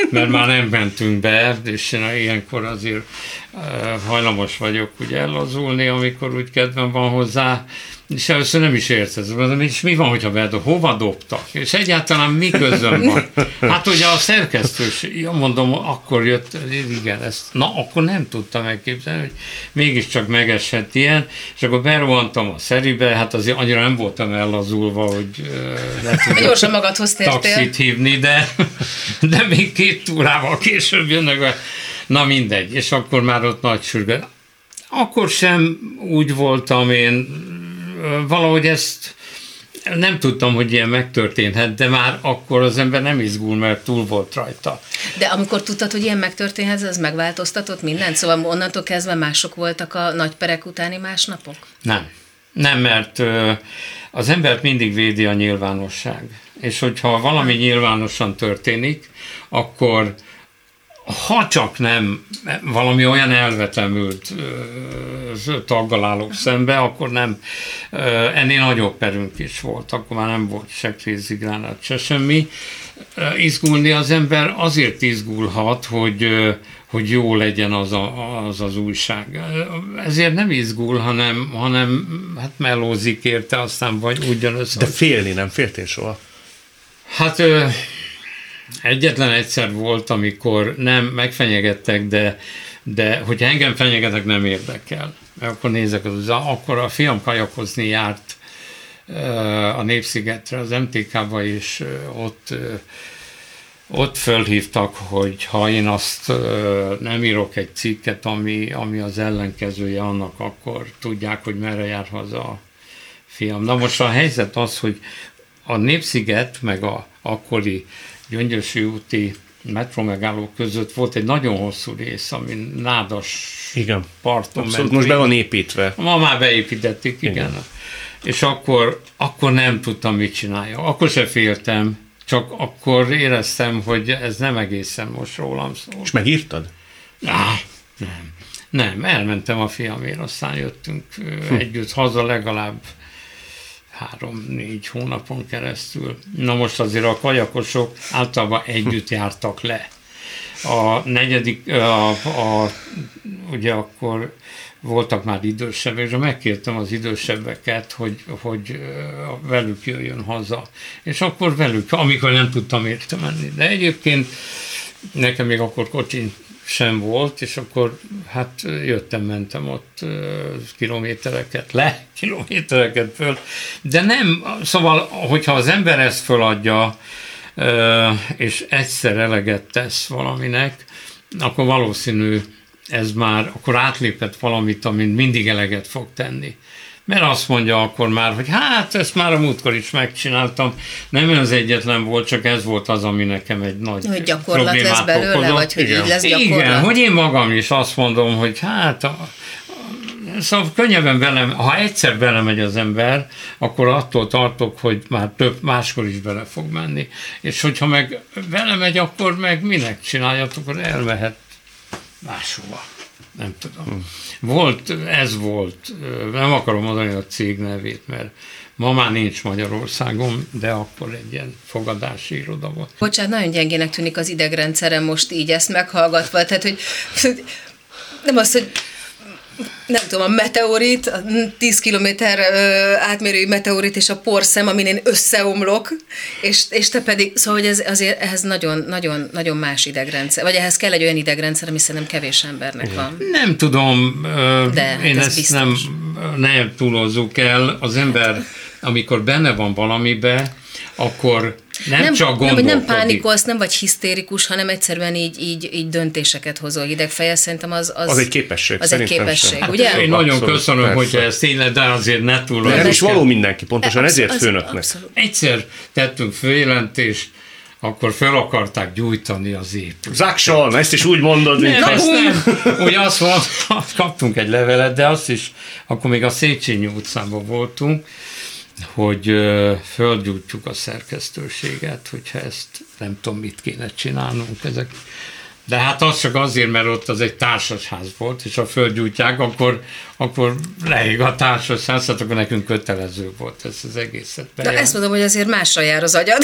S4: mert már nem mentünk be, és én ilyenkor azért hajlamos vagyok ugye ellazulni, amikor úgy kedvem van hozzá, és először nem is érted, és mi van, hogyha bedob, hova dobtak? És egyáltalán mi közön van? (laughs) Hát ugye a szerkesztős, mondom, akkor jött, igen, ezt, na akkor nem tudtam elképzelni, hogy mégiscsak megesett ilyen, és akkor berohantam a szeribe, hát azért annyira nem voltam ellazulva, hogy
S5: le (laughs) tudok Gyorsan magadhoz
S4: taxit hívni, de, de még két túrával később jönnek, na mindegy, és akkor már ott nagy sürgő. Akkor sem úgy voltam én, valahogy ezt nem tudtam, hogy ilyen megtörténhet, de már akkor az ember nem izgul, mert túl volt rajta.
S5: De amikor tudtad, hogy ilyen megtörténhet, ez megváltoztatott mindent? Szóval onnantól kezdve mások voltak a nagy perek utáni másnapok?
S4: Nem. Nem, mert az embert mindig védi a nyilvánosság. És hogyha valami nyilvánosan történik, akkor ha csak nem valami olyan elvetemült taggal állok szembe, akkor nem, ennél nagyobb perünk is volt, akkor már nem volt se krízigránát, se semmi. Izgulni az ember azért izgulhat, hogy, hogy jó legyen az, a, az az újság. Ezért nem izgul, hanem, hanem hát melózik érte, aztán vagy ugyanaz.
S3: De félni nem féltél soha?
S4: Hát Egyetlen egyszer volt, amikor nem megfenyegettek, de, de hogyha engem fenyegetek, nem érdekel. Akkor nézek, az, akkor a fiam kajakozni járt a Népszigetre, az MTK-ba, és ott ott fölhívtak, hogy ha én azt nem írok egy cikket, ami, ami az ellenkezője annak, akkor tudják, hogy merre jár haza a fiam. Na most a helyzet az, hogy a Népsziget, meg a akkori Gyöngyösi úti metró megálló között volt egy nagyon hosszú rész, ami nádas
S3: igen.
S4: parton
S3: Abszolút, ment. most be van építve.
S4: Ma már beépítették, igen. igen. És akkor, akkor nem tudtam, mit csinálja. Akkor se féltem, csak akkor éreztem, hogy ez nem egészen most rólam szól.
S3: És megírtad?
S4: Ah, nem. Nem, elmentem a fiamért, aztán jöttünk hm. együtt haza legalább három-négy hónapon keresztül. Na most azért a kajakosok általában együtt jártak le. A negyedik, a, a, ugye akkor voltak már idősebbek, és megkértem az idősebbeket, hogy, hogy velük jöjjön haza. És akkor velük, amikor nem tudtam érte menni. De egyébként nekem még akkor kocsin sem volt, és akkor hát jöttem, mentem ott kilométereket le, (laughs) kilométereket föl, de nem, szóval, hogyha az ember ezt föladja, és egyszer eleget tesz valaminek, akkor valószínű ez már, akkor átlépett valamit, amit mindig eleget fog tenni mert azt mondja akkor már, hogy hát ezt már a múltkor is megcsináltam. Nem az egyetlen volt, csak ez volt az, ami nekem egy nagy
S5: Hogy gyakorlat lesz belőle, okozott. vagy hogy Igen. így lesz gyakorlat?
S4: Igen, hogy én magam is azt mondom, hogy hát a, Szóval könnyebben velem, ha egyszer belemegy az ember, akkor attól tartok, hogy már több, máskor is bele fog menni. És hogyha meg belemegy, akkor meg minek csináljatok, akkor elmehet máshova nem tudom. Volt, ez volt, nem akarom mondani a cég nevét, mert ma már nincs Magyarországon, de akkor egy ilyen fogadási iroda volt.
S5: Bocsánat, nagyon gyengének tűnik az idegrendszerem most így ezt meghallgatva, tehát hogy nem az, hogy nem tudom, a meteorit, a 10 kilométer átmérőjű meteorit és a porszem, amin én összeomlok, és, és te pedig, szóval hogy ez, azért ehhez nagyon, nagyon, nagyon más idegrendszer, vagy ehhez kell egy olyan idegrendszer, ami szerintem kevés embernek van.
S4: Nem tudom, De, én hát ez ezt biztos. nem, nem túlozzuk el, az ember, amikor benne van valamibe, akkor nem, nem csak
S5: nem, nem pánikolsz, nem vagy hisztérikus, hanem egyszerűen így, így, így döntéseket hozol hidegfejjel. Szerintem az, az,
S3: az egy képesség.
S5: Az egy képesség, sem. ugye?
S4: Én nagyon abszolút, köszönöm, persze. hogy ez tényleg, de azért ne túl.
S3: Nem is való mindenki, pontosan abszolút, ezért főnöknek. Abszolút.
S4: Egyszer tettünk följelentést, akkor fel akarták gyújtani az épületet.
S3: Zakson, ezt is úgy mondod,
S4: mint nem, ezt nem. Ugye azt mondta, kaptunk egy levelet, de azt is, akkor még a Széchenyi utcában voltunk, hogy földgyújtjuk a szerkesztőséget, hogyha ezt nem tudom, mit kéne csinálnunk ezek. De hát az csak azért, mert ott az egy társasház volt, és ha földgyújtják, akkor, akkor leég a társasház, hát akkor nekünk kötelező volt ez az egészet.
S5: Na ezt mondom, hogy azért másra jár az agyad.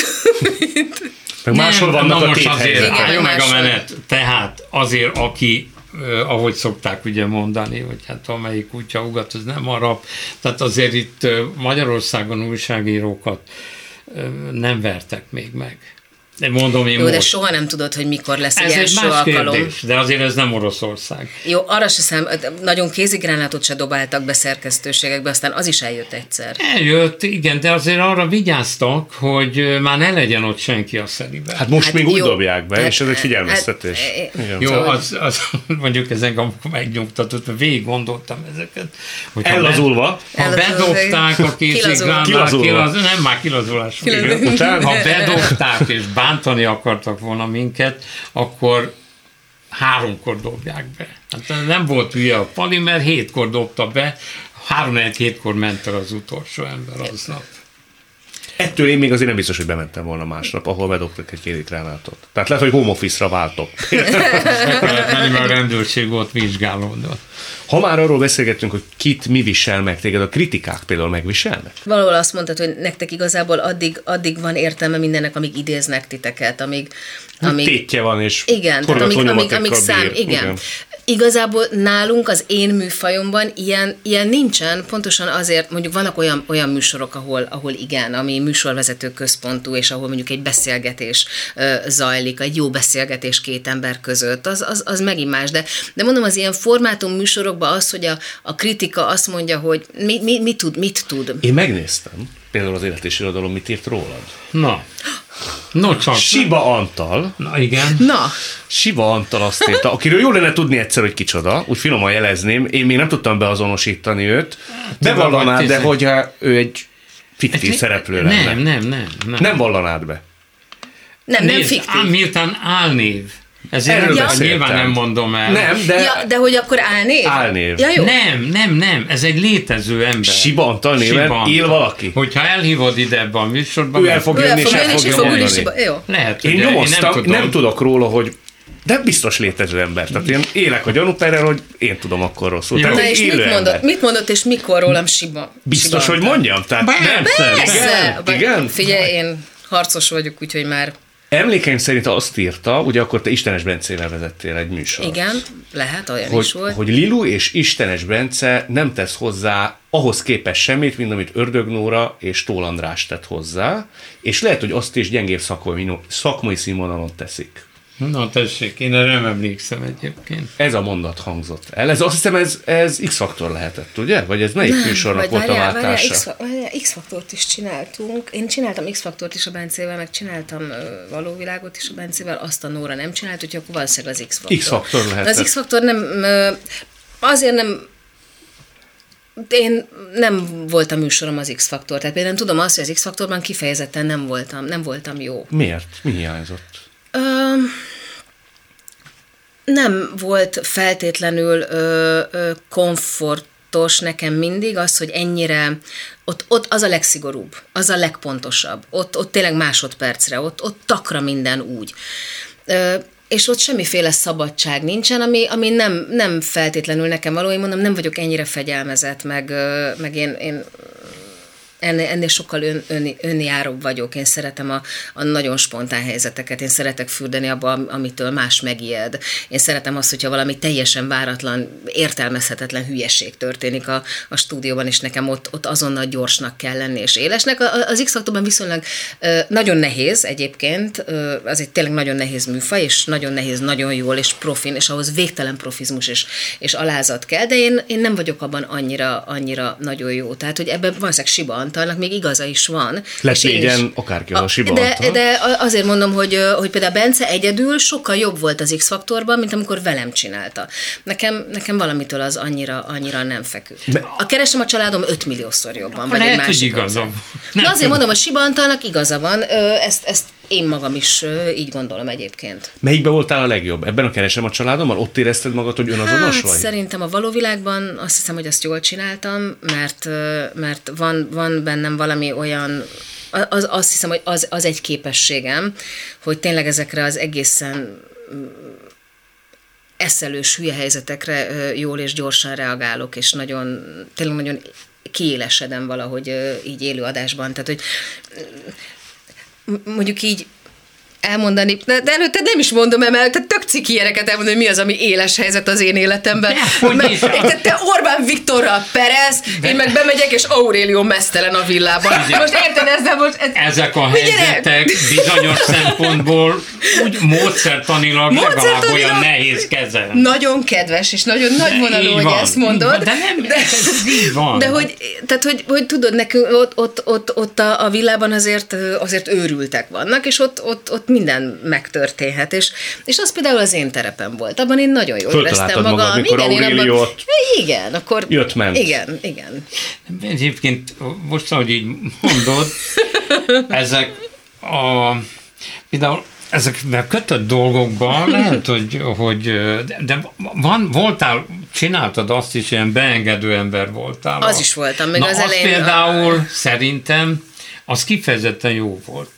S3: Meg máshol vannak
S4: a most azért, Igen, meg a menet. Tehát azért, aki ahogy szokták ugye mondani, hogy hát amelyik kutya ugat, az nem arab. Tehát azért itt Magyarországon újságírókat nem vertek még meg. De mondom én
S5: Jó, most. de soha nem tudod, hogy mikor lesz ez egy első más alkalom. Kérdés,
S4: de azért ez nem Oroszország.
S5: Jó, arra se szem, nagyon kézigránátot se dobáltak be szerkesztőségekbe, aztán az is eljött egyszer.
S4: Eljött, igen, de azért arra vigyáztak, hogy már ne legyen ott senki a szeribe.
S3: Hát most hát még jó, úgy dobják be, hát, és ez egy figyelmeztetés. Hát,
S4: jó, szóval- az, az, (laughs) mondjuk ez engem megnyugtatott, mert végig gondoltam ezeket.
S3: Hogy Ellazulva.
S5: Ha,
S4: ha bedobták a kézigránát, kilaz, nem már kilazulás. Ha bedobták és bár bántani akartak volna minket, akkor háromkor dobják be. Hát nem volt hülye a Pali, mert hétkor dobta be, három hétkor ment el az utolsó ember aznap.
S3: Ettől én még azért nem biztos, hogy bementem volna másnap, ahol bedobtak egy két gránátot. Tehát lehet, hogy home office-ra váltok.
S4: mert a rendőrség volt vizsgálódott.
S3: Ha már arról beszélgettünk, hogy kit mi visel meg téged, a kritikák például megviselnek?
S5: Valahol azt mondtad, hogy nektek igazából addig, addig van értelme mindennek, amíg idéznek titeket, amíg...
S3: amíg tétje van, és
S5: igen, tehát amíg, amíg, amíg szám, igen. igen. Igazából nálunk az én műfajomban ilyen, ilyen nincsen, pontosan azért, mondjuk vannak olyan, olyan műsorok, ahol, ahol igen, ami műsorvezető központú, és ahol mondjuk egy beszélgetés ö, zajlik, egy jó beszélgetés két ember között, az, az, az megint más. De, de mondom, az ilyen formátum műsorokban az, hogy a, a kritika azt mondja, hogy mi, mi, mit tud, mit tud.
S3: Én megnéztem például az élet és irodalom mit írt rólad.
S4: Na. No, csak.
S3: Siba Antal.
S4: Na, igen.
S5: Na.
S3: Siba Antal azt írta, akiről jó lenne tudni egyszer, hogy kicsoda, úgy finoman jelezném, én még nem tudtam beazonosítani őt. Bevallanád, de hogy ő egy fiktív hát, szereplő
S4: lenne. Nem, nem, nem,
S3: nem. Nem vallanád be.
S5: Nem, nem Nézd, fiktív.
S4: miután álnév. Ezért Erről ja. nyilván nem mondom el.
S3: Nem, de...
S5: Ja, de hogy akkor álnév?
S3: Álnév.
S5: Ja, jó.
S4: Nem, nem, nem, ez egy létező ember.
S3: Sibantal néven Sibantal. él valaki.
S4: Hogyha elhívod ide ebbe a műsorba,
S3: ő el fog jönni, és el fogja mondani.
S5: Jó.
S4: Lehet,
S3: én nyomoztam, nem, nem tudok róla, hogy de biztos létező ember. Tehát én élek a gyanúperrel, hogy én tudom akkor rosszul.
S5: Tehát Na és mit mondott, mit mondott, és mikor rólam Siba?
S3: Biztos,
S5: Siba
S3: hogy mondjam? Tehát
S5: persze, persze. Igen, igen. Figyelj, én harcos vagyok, úgyhogy már
S3: Emlékeim szerint azt írta, ugye akkor te Istenes Bencével vezettél egy műsor.
S5: Igen, lehet, olyan
S3: hogy,
S5: is volt.
S3: Hogy Lilu és Istenes Bence nem tesz hozzá ahhoz képest semmit, mint amit Ördög Nóra és Tól András tett hozzá, és lehet, hogy azt is gyengébb szakmai, szakmai színvonalon teszik.
S4: Na tessék, én erre nem emlékszem egyébként.
S3: Ez a mondat hangzott el. Ez azt hiszem, ez, ez X-faktor lehetett, ugye? Vagy ez melyik műsornak volt várjál, a váltása?
S5: Várjál, X-faktort is csináltunk. Én csináltam X-faktort is a Bencével, meg csináltam uh, Valóvilágot is a Bencével, azt a Nóra nem csinált, úgyhogy akkor valószínűleg az X-faktor.
S3: X-faktor lehetett.
S5: Az X-faktor nem, azért nem én nem voltam műsorom az X-faktor, tehát például tudom azt, hogy az X-faktorban kifejezetten nem voltam, nem voltam jó.
S3: Miért? Mi hiányzott?
S5: Nem volt feltétlenül ö, ö, komfortos nekem mindig az, hogy ennyire, ott, ott az a legszigorúbb, az a legpontosabb, ott, ott tényleg másodpercre, ott, ott takra minden úgy. Ö, és ott semmiféle szabadság nincsen, ami, ami nem, nem feltétlenül nekem való. Én mondom, nem vagyok ennyire fegyelmezett, meg, meg én, én ennél, ennél sokkal ön, ön, önjáróbb vagyok. Én szeretem a, a nagyon spontán helyzeteket, én szeretek fürdeni abba, amitől más megijed. Én szeretem azt, hogyha valami teljesen váratlan, értelmezhetetlen hülyeség történik a, a stúdióban, és nekem ott, ott azonnal gyorsnak kell lenni és élesnek. Az x viszonylag nagyon nehéz egyébként, az egy tényleg nagyon nehéz műfaj, és nagyon nehéz, nagyon jól, és profin, és ahhoz végtelen profizmus és, és alázat kell, de én, én nem vagyok abban annyira, annyira nagyon jó. Tehát, hogy ebben valószínűleg Siba Sibantalnak még igaza is van.
S3: Lett négyen akárki a Sibantal.
S5: De, de azért mondom, hogy, hogy például Bence egyedül sokkal jobb volt az X-faktorban, mint amikor velem csinálta. Nekem, nekem valamitől az annyira, annyira nem feküdt. A keresem a családom 5 milliószor jobban.
S4: Vagy lehet, egy hogy igazam.
S5: Na azért mondom, hogy Sibantalnak igaza van, ezt, ezt én magam is így gondolom egyébként.
S3: Melyikben voltál a legjobb? Ebben a keresem a családommal? Ott érezted magad, hogy önazonos hát, vagy?
S5: Szerintem a való világban azt hiszem, hogy azt jól csináltam, mert, mert van, van bennem valami olyan az, azt hiszem, hogy az, az egy képességem, hogy tényleg ezekre az egészen mm, eszelős hülye helyzetekre jól és gyorsan reagálok, és nagyon, tényleg nagyon kiélesedem valahogy így élő adásban. Tehát, hogy mondjuk így elmondani, de, de előtte nem is mondom el, mert tök ciki ilyeneket elmondani, hogy mi az, ami éles helyzet az én életemben. Mert, te, te Orbán Viktorral perez, én meg bemegyek, és Aurélio mesztelen a villában. Igen. Most érted ezzel most? Ez,
S4: Ezek a helyzetek bizonyos szempontból úgy módszertanilag, módszertanilag legalább olyan nehéz kezelni.
S5: Nagyon kedves, és nagyon nagy vonalú, hogy van, ezt mondod.
S4: De nem, de, ez így van.
S5: De hogy, tehát, hogy, hogy tudod, nekünk ott, ott, ott, ott a, a villában azért, azért őrültek vannak, és ott, ott, ott minden megtörténhet, és, és az például az én terepem volt. Abban én nagyon jól éreztem magam. Magad,
S3: igen, én abban,
S5: igen, akkor...
S3: Jött, ment.
S5: Igen, igen.
S4: Egyébként most, ahogy így mondod, (laughs) ezek a... Például ezekben kötött dolgokban lehet, hogy, hogy de van, voltál, csináltad azt is, ilyen beengedő ember voltál.
S5: Az a, is voltam, még
S4: na,
S5: az elején.
S4: például a... szerintem az kifejezetten jó volt.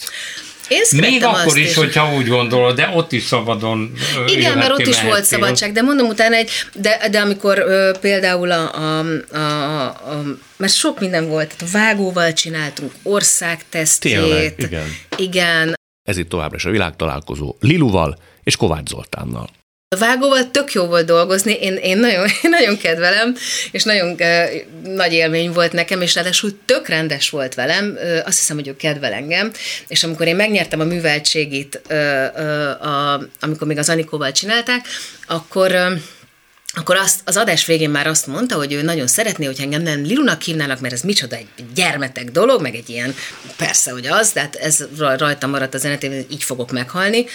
S5: Én
S4: Még akkor is, is, hogyha úgy gondolod, de ott is szabadon
S5: Igen, mert ott is mehettél. volt szabadság, de mondom utána egy, de, de amikor ö, például a, a, a, a, mert sok minden volt, tehát a vágóval csináltunk országtesztjét. Tényleg,
S3: igen.
S5: Igen.
S3: Ez itt továbbra is a világtalálkozó Liluval és Kovács Zoltánnal.
S5: A vágóval tök jó volt dolgozni, én, én, nagyon, (laughs) én nagyon kedvelem, és nagyon uh, nagy élmény volt nekem, és ráadásul tök rendes volt velem, uh, azt hiszem, hogy ő kedvel engem, és amikor én megnyertem a műveltségét, uh, uh, a, amikor még az Anikóval csinálták, akkor uh, akkor azt, az adás végén már azt mondta, hogy ő nagyon szeretné, hogy engem nem Lilunak hívnának, mert ez micsoda egy gyermetek dolog, meg egy ilyen, persze, hogy az, tehát ez rajta maradt a zenetében, így fogok meghalni,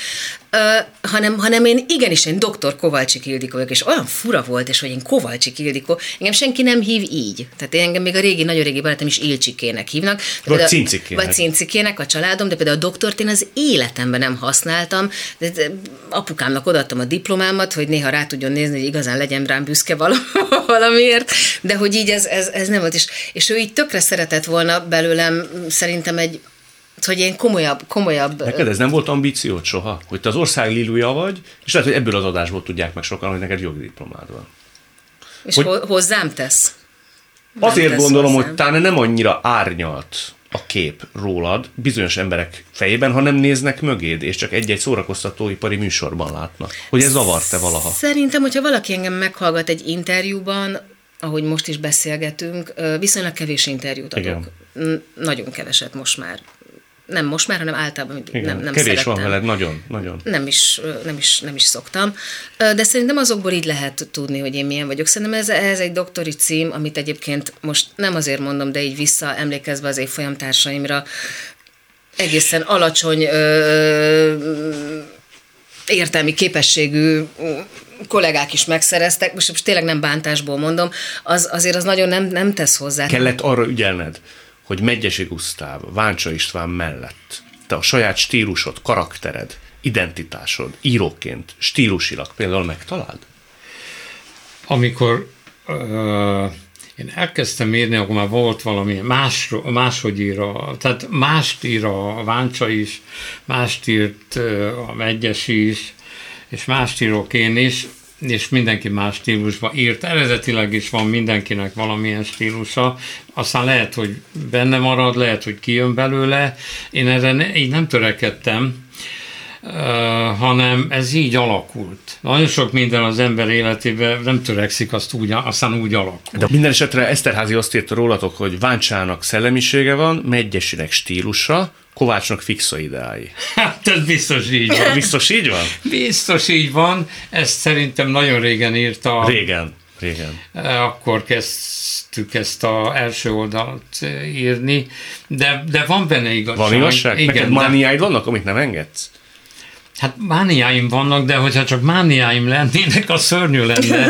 S5: uh, hanem, hanem én igenis, én doktor Kovalcsik Ildikó vagyok, és olyan fura volt, és hogy én Kovalcsik Ildikó, engem senki nem hív így. Tehát én engem még a régi, nagyon régi barátom is Ilcsikének hívnak.
S3: Vagy Cincikének.
S5: Vagy Cincikének a családom, de például a doktort én az életemben nem használtam. De, de apukámnak odaadtam a diplomámat, hogy néha rá tudjon nézni, hogy igazán legyen rám büszke (laughs) valamiért, de hogy így ez, ez, ez nem volt. És, és ő így tökre szeretett volna belőlem szerintem egy hogy én komolyabb, komolyabb...
S3: Neked ez nem volt ambíciót soha? Hogy te az ország liluja vagy, és lehet, hogy ebből az adásból tudják meg sokan, hogy neked jogi diplomád van.
S5: És hogy hozzám tesz?
S3: Nem azért tesz gondolom, hozzám. hogy talán nem annyira árnyalt a kép rólad bizonyos emberek fejében, ha nem néznek mögéd, és csak egy-egy szórakoztatóipari műsorban látnak. Hogy ez zavart-e valaha?
S5: Szerintem, hogyha valaki engem meghallgat egy interjúban, ahogy most is beszélgetünk, viszonylag kevés interjút adok. Igen. Nagyon keveset most már nem most már, hanem általában mindig Igen, nem, nem
S3: Kevés
S5: szerettem.
S3: van veled, nagyon, nagyon.
S5: Nem is, nem, is, nem is szoktam. De szerintem azokból így lehet tudni, hogy én milyen vagyok. Szerintem ez, ez egy doktori cím, amit egyébként most nem azért mondom, de így vissza emlékezve az évfolyam társaimra, egészen alacsony ö, értelmi képességű kollégák is megszereztek, most, most tényleg nem bántásból mondom, az, azért az nagyon nem, nem tesz hozzá.
S3: Kellett arra ügyelned, hogy Megyesi Gusztáv, Váncsa István mellett te a saját stílusod, karaktered, identitásod, íróként, stílusilag például megtaláld?
S4: Amikor uh, én elkezdtem írni, akkor már volt valami más, máshogy ír a, tehát mást ír a Váncsa is, mást írt a Megyesi is, és mást írok én is, és mindenki más stílusban írt. Eredetileg is van mindenkinek valamilyen stílusa, aztán lehet, hogy benne marad, lehet, hogy kijön belőle. Én erre ne, így nem törekedtem, hanem ez így alakult. Nagyon sok minden az ember életében nem törekszik, azt úgy, aztán úgy alakul.
S3: De minden esetre Eszterházi azt írta rólatok, hogy Váncsának szellemisége van, Megyesinek stílusa, Kovácsnak fixoideái.
S4: Hát ez biztos így van. (laughs)
S3: Biztos így van?
S4: Biztos így van. Ezt szerintem nagyon régen írta.
S3: Régen. Igen.
S4: Akkor kezdtük ezt az első oldalt írni, de, de van benne igazság.
S3: Van igazság? Igen, Neked mániáid de... vannak, amit nem engedsz?
S4: Hát mániáim vannak, de hogyha csak mániáim lennének, az szörnyű lenne.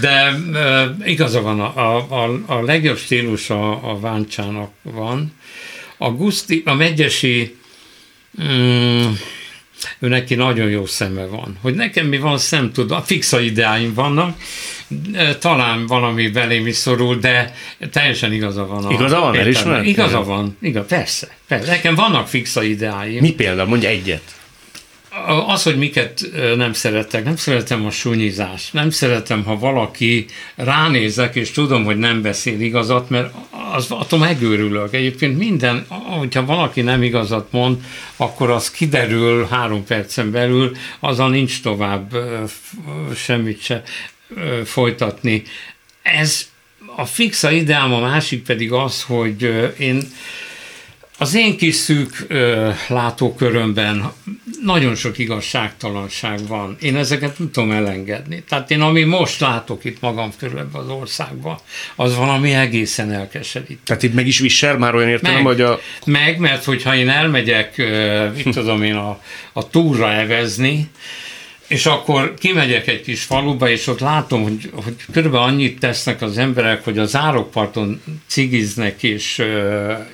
S4: De uh, igaza van, a, a, a legjobb stílus a, a Váncsának van. A Guszti, a Megyesi, um, ő neki nagyon jó szeme van. Hogy nekem mi van, szem tud, a fixa ideáim vannak, talán valami belém is szorul, de teljesen igaza van. A
S3: igaza van, elismert?
S4: Igaza van, igaz, persze, persze. Nekem vannak fixa ideáim.
S3: Mi például? Mondj egyet
S4: az, hogy miket nem szeretek, nem szeretem a sunyizást, nem szeretem, ha valaki ránézek, és tudom, hogy nem beszél igazat, mert az, attól megőrülök. Egyébként minden, hogyha valaki nem igazat mond, akkor az kiderül három percen belül, azzal nincs tovább semmit se folytatni. Ez a fixa ideám, a másik pedig az, hogy én az én kis szűk ö, látókörömben nagyon sok igazságtalanság van. Én ezeket nem tudom elengedni. Tehát én, ami most látok itt magam körül ebben az országban, az valami egészen elkeserít.
S3: Tehát itt meg is visel már olyan értelem,
S4: meg,
S3: hogy a...
S4: Meg, mert hogyha én elmegyek, ö, mit tudom én, a, a túra evezni, és akkor kimegyek egy kis faluba, és ott látom, hogy, hogy körülbelül annyit tesznek az emberek, hogy az árokparton cigiznek, és,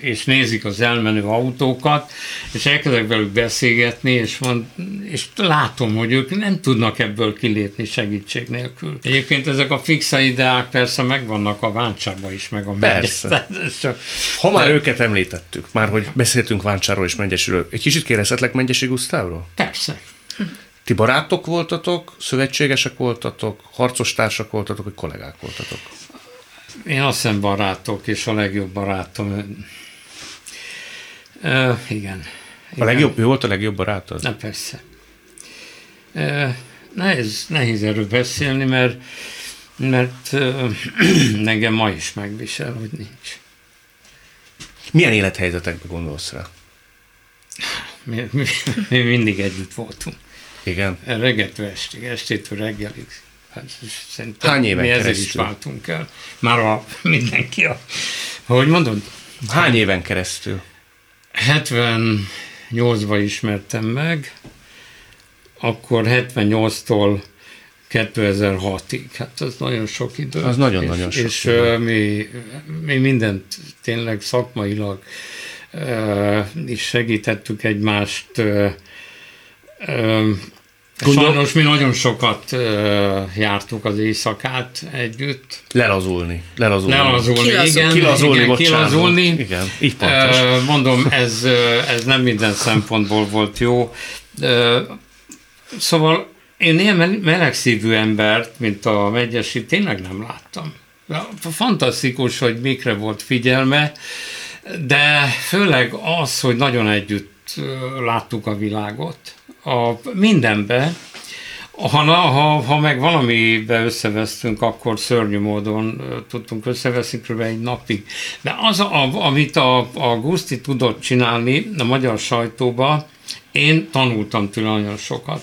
S4: és nézik az elmenő autókat, és elkezdek velük beszélgetni, és, van, és látom, hogy ők nem tudnak ebből kilépni segítség nélkül. Egyébként ezek a fixa ideák persze megvannak a Váncsában is, meg a
S3: Persze. Csak... (laughs) Ha már De... őket említettük, már hogy beszéltünk Váncsáról és Mengyesről, egy kicsit kérdezhetlek Mengyesi Gusztávról?
S4: Persze.
S3: Ti barátok voltatok, szövetségesek voltatok, harcostársak voltatok, vagy kollégák voltatok?
S4: Én azt hiszem barátok, és a legjobb barátom. Uh, igen.
S3: A legjobb, ő volt a legjobb barátod?
S4: Na persze. Uh, nehéz, nehéz erről beszélni, mert, mert uh, (clears throat) engem ma is megvisel, hogy nincs.
S3: Milyen élethelyzetekben gondolsz rá?
S4: Mi, mi, mi mindig együtt voltunk.
S3: Igen.
S4: Reggeltől estig, estétől reggelig. Hát,
S3: szerintem Hány éven mi keresztül?
S4: is váltunk el. Már a mindenki a... Hogy mondod?
S3: Hány éven keresztül?
S4: 78-ban ismertem meg, akkor 78-tól 2006-ig. Hát az nagyon sok idő.
S3: Az nagyon-nagyon sok
S4: És idő. mi, mi mindent tényleg szakmailag is segítettük egymást, Gondol... Sajnos mi nagyon sokat uh, jártuk az éjszakát együtt.
S3: Lelazulni. Lelazulni.
S4: Lelazulni, Kilazul. igen.
S3: Kilazulni,
S4: igen, kilazulni.
S3: Igen, így pontos.
S4: Uh, mondom, ez, ez nem minden szempontból volt jó. Uh, szóval én ilyen melegszívű embert, mint a Megyesi, tényleg nem láttam. Fantasztikus, hogy mikre volt figyelme, de főleg az, hogy nagyon együtt láttuk a világot a mindenbe, ha, ha, ha meg valamibe összevesztünk, akkor szörnyű módon tudtunk összeveszni kb. egy napig. De az, a, amit a, a Guszti tudott csinálni a magyar sajtóba, én tanultam tőle nagyon sokat.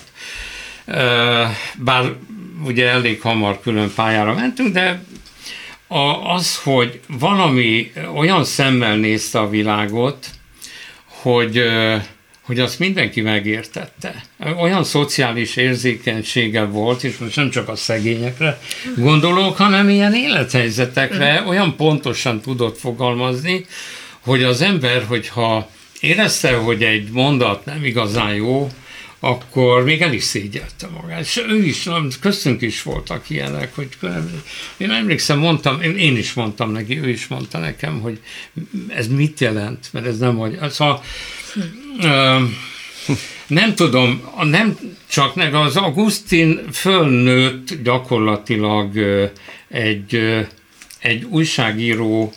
S4: Bár ugye elég hamar külön pályára mentünk, de az, hogy valami olyan szemmel nézte a világot, hogy hogy azt mindenki megértette. Olyan szociális érzékenysége volt, és most nem csak a szegényekre gondolok, hanem ilyen élethelyzetekre olyan pontosan tudott fogalmazni, hogy az ember, hogyha érezte, hogy egy mondat nem igazán jó, akkor még el is szégyelte magát. És ő is, köztünk is voltak ilyenek, hogy én emlékszem, mondtam, én is mondtam neki, ő is mondta nekem, hogy ez mit jelent, mert ez nem vagy. Szóval nem tudom, nem csak meg az Augustin fölnőtt gyakorlatilag egy, egy újságíró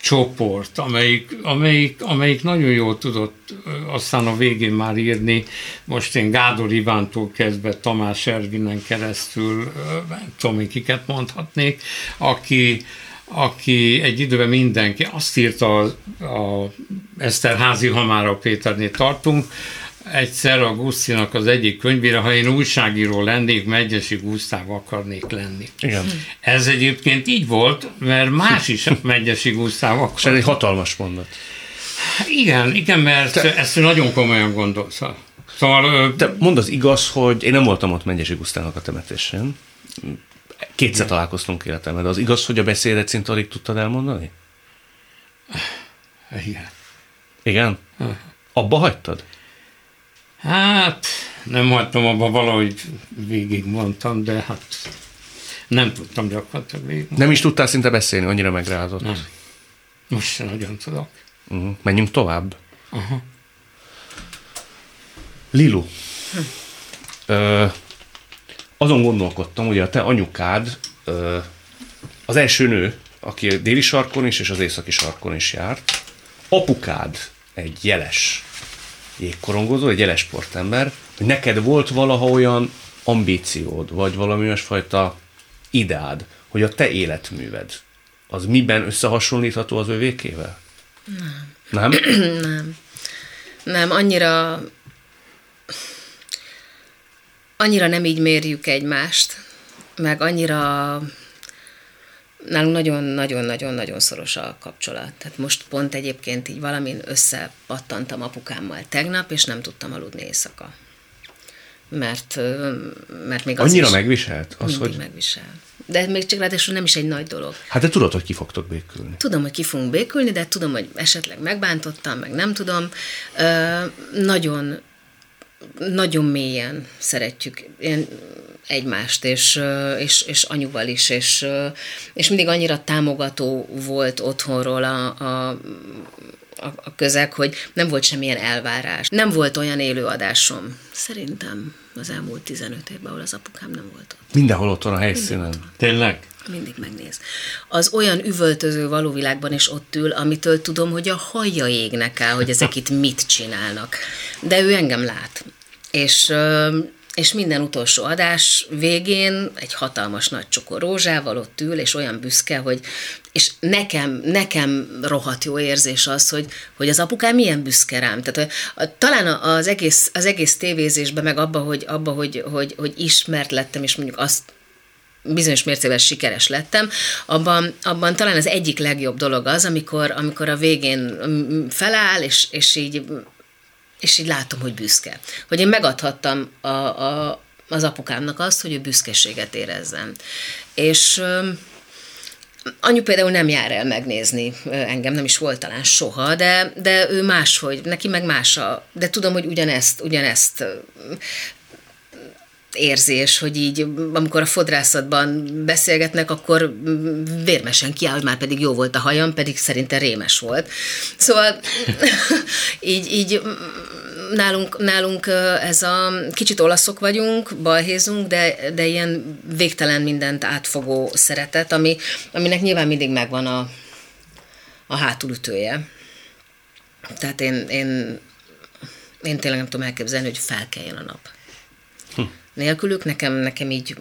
S4: csoport, amelyik, amelyik, amelyik nagyon jól tudott aztán a végén már írni, most én Gádor Ivántól kezdve Tamás Ervinen keresztül, nem tudom, kiket mondhatnék, aki, aki egy időben mindenki, azt írta a, a Eszterházi, ha már a Péternél tartunk, egyszer a Gusztinak az egyik könyvére, ha én újságíró lennék, Megyesi Gusztáv akarnék lenni.
S3: Igen.
S4: Ez egyébként így volt, mert más is Megyesi Gusztáv akar.
S3: És ez egy hatalmas mondat.
S4: Igen, igen, mert Te... ezt nagyon komolyan gondolta.
S3: Szóval... Te mondd az igaz, hogy én nem voltam ott Megyesi Gusztának a temetésen. Kétszer igen. találkoztunk életemben, de az igaz, hogy a beszédet szinte alig tudtad elmondani?
S4: Igen.
S3: Igen? Abba hagytad?
S4: Hát, nem hagytam abba, valahogy végig mondtam, de hát nem tudtam gyakorlatilag végig.
S3: Nem is tudtál szinte beszélni, annyira megrázott. Nem.
S4: Most sem nagyon tudok.
S3: Uh-huh. Menjünk tovább. Uh-huh. Lilu. Hm. Ö, azon gondolkodtam, hogy a te anyukád az első nő, aki a déli sarkon is és az északi sarkon is járt. Apukád egy jeles jégkorongozó, egy jeles sportember, hogy neked volt valaha olyan ambíciód, vagy valami olyasfajta ideád, hogy a te életműved, az miben összehasonlítható az övékével?
S5: Nem.
S3: Nem? (clears throat)
S5: nem. Nem, annyira annyira nem így mérjük egymást, meg annyira nálunk nagyon-nagyon-nagyon-nagyon szoros a kapcsolat. Tehát most pont egyébként így valamin összepattantam apukámmal tegnap, és nem tudtam aludni éjszaka. Mert, mert még
S3: az Annyira is megviselt?
S5: Az, mindig hogy... megvisel. De még csak ráadásul nem is egy nagy dolog.
S3: Hát de tudod, hogy ki fogtok békülni.
S5: Tudom, hogy ki fogunk békülni, de tudom, hogy esetleg megbántottam, meg nem tudom. Ö, nagyon, nagyon mélyen szeretjük. Én egymást, és, és, és anyuval is, és, és mindig annyira támogató volt otthonról a, a, a közeg, hogy nem volt semmilyen elvárás. Nem volt olyan élőadásom, szerintem az elmúlt 15 évben, ahol az apukám nem volt ott.
S3: Mindenhol ott van a helyszínen.
S4: Tényleg?
S5: Mindig megnéz. Az olyan üvöltöző valóvilágban is ott ül, amitől tudom, hogy a haja égnek el, hogy ezek itt mit csinálnak. De ő engem lát. És és minden utolsó adás végén egy hatalmas nagy csokor rózsával ott ül, és olyan büszke, hogy és nekem, nekem rohadt jó érzés az, hogy, hogy az apukám milyen büszke rám. Tehát a, a, talán az egész, az egész tévézésben, meg abba, hogy, abba hogy, hogy, hogy ismert lettem, és mondjuk azt bizonyos mércével sikeres lettem, abban, abban talán az egyik legjobb dolog az, amikor, amikor a végén feláll, és, és így és így látom, hogy büszke. Hogy én megadhattam a, a, az apukámnak azt, hogy ő büszkeséget érezzen. És Anyu például nem jár el megnézni engem, nem is volt talán soha, de, de ő máshogy, neki meg más a, de tudom, hogy ugyanezt, ugyanezt érzés, hogy így, amikor a fodrászatban beszélgetnek, akkor vérmesen kiáll, már pedig jó volt a hajam, pedig szerinte rémes volt. Szóval (laughs) így, így nálunk, nálunk ez a, kicsit olaszok vagyunk, balhézunk, de, de ilyen végtelen mindent átfogó szeretet, ami, aminek nyilván mindig megvan a, a hátulütője. Tehát én, én, én tényleg nem tudom elképzelni, hogy felkeljen a nap. Nélkülük nekem, nekem így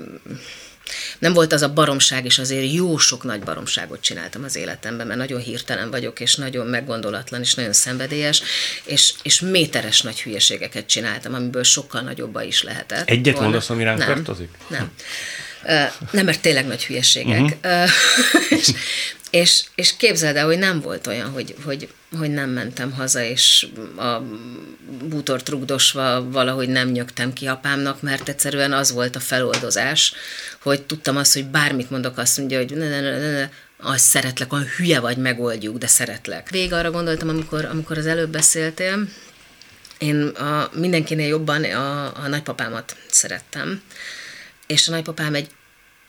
S5: nem volt az a baromság, és azért jó sok nagy baromságot csináltam az életemben, mert nagyon hirtelen vagyok, és nagyon meggondolatlan, és nagyon szenvedélyes, és, és méteres nagy hülyeségeket csináltam, amiből sokkal nagyobba is lehetett.
S3: Egyet volna. mondasz, ami ránk nem, tartozik?
S5: Nem. Nem, mert tényleg nagy hülyeségek. Uh-huh. (laughs) és, és, és képzeld el, hogy nem volt olyan, hogy, hogy, hogy nem mentem haza, és a bútort rugdosva valahogy nem nyögtem ki apámnak, mert egyszerűen az volt a feloldozás, hogy tudtam azt, hogy bármit mondok, azt mondja, hogy ne, ne, ne, ne, azt szeretlek, olyan hülye vagy, megoldjuk, de szeretlek. Vég arra gondoltam, amikor, amikor az előbb beszéltél, én a, mindenkinél jobban a, a nagypapámat szerettem, és a nagypapám egy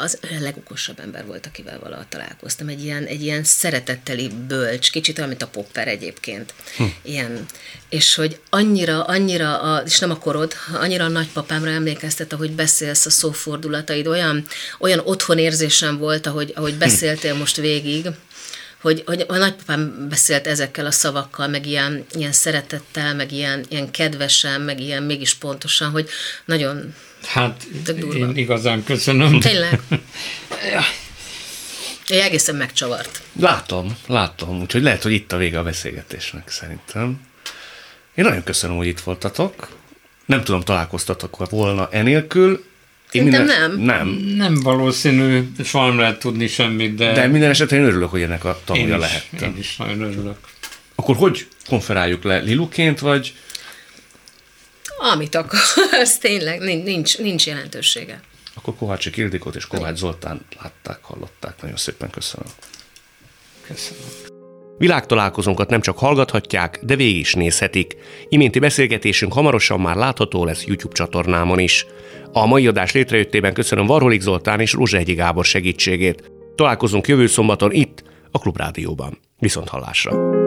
S5: az a legokosabb ember volt, akivel valaha találkoztam. Egy ilyen, egy ilyen szeretetteli bölcs, kicsit olyan, mint a popper egyébként. Hm. Ilyen. És hogy annyira, annyira, a, és nem a korod, annyira a nagypapámra emlékeztet, ahogy beszélsz a szófordulataid, olyan, olyan otthonérzésem volt, ahogy, ahogy hm. beszéltél most végig, hogy, hogy a nagypapám beszélt ezekkel a szavakkal, meg ilyen, ilyen szeretettel, meg ilyen, ilyen kedvesen, meg ilyen mégis pontosan, hogy nagyon
S4: Hát én igazán köszönöm.
S5: Tényleg. (laughs) Én egészen megcsavart.
S3: Látom, látom. Úgyhogy lehet, hogy itt a vége a beszélgetésnek szerintem. Én nagyon köszönöm, hogy itt voltatok. Nem tudom, találkoztatok volna enélkül.
S5: Én minden, nem.
S3: Nem.
S4: Nem valószínű, soha nem lehet tudni semmit, de...
S3: De minden esetben én örülök, hogy ennek a tanulja
S4: én
S3: lehettem.
S4: Én is nagyon örülök.
S3: Akkor hogy konferáljuk le? Liluként, vagy?
S5: Amit akarsz, tényleg nincs, nincs jelentősége.
S3: Akkor Kovácsi Ildikot és Kovács Zoltán látták, hallották. Nagyon szépen köszönöm.
S4: Köszönöm.
S3: Világtalálkozónkat nem csak hallgathatják, de végig is nézhetik. Iménti beszélgetésünk hamarosan már látható lesz YouTube csatornámon is. A mai adás létrejöttében köszönöm Varholik Zoltán és Rózsehegyi Gábor segítségét. Találkozunk jövő szombaton itt, a Klubrádióban. Viszont hallásra!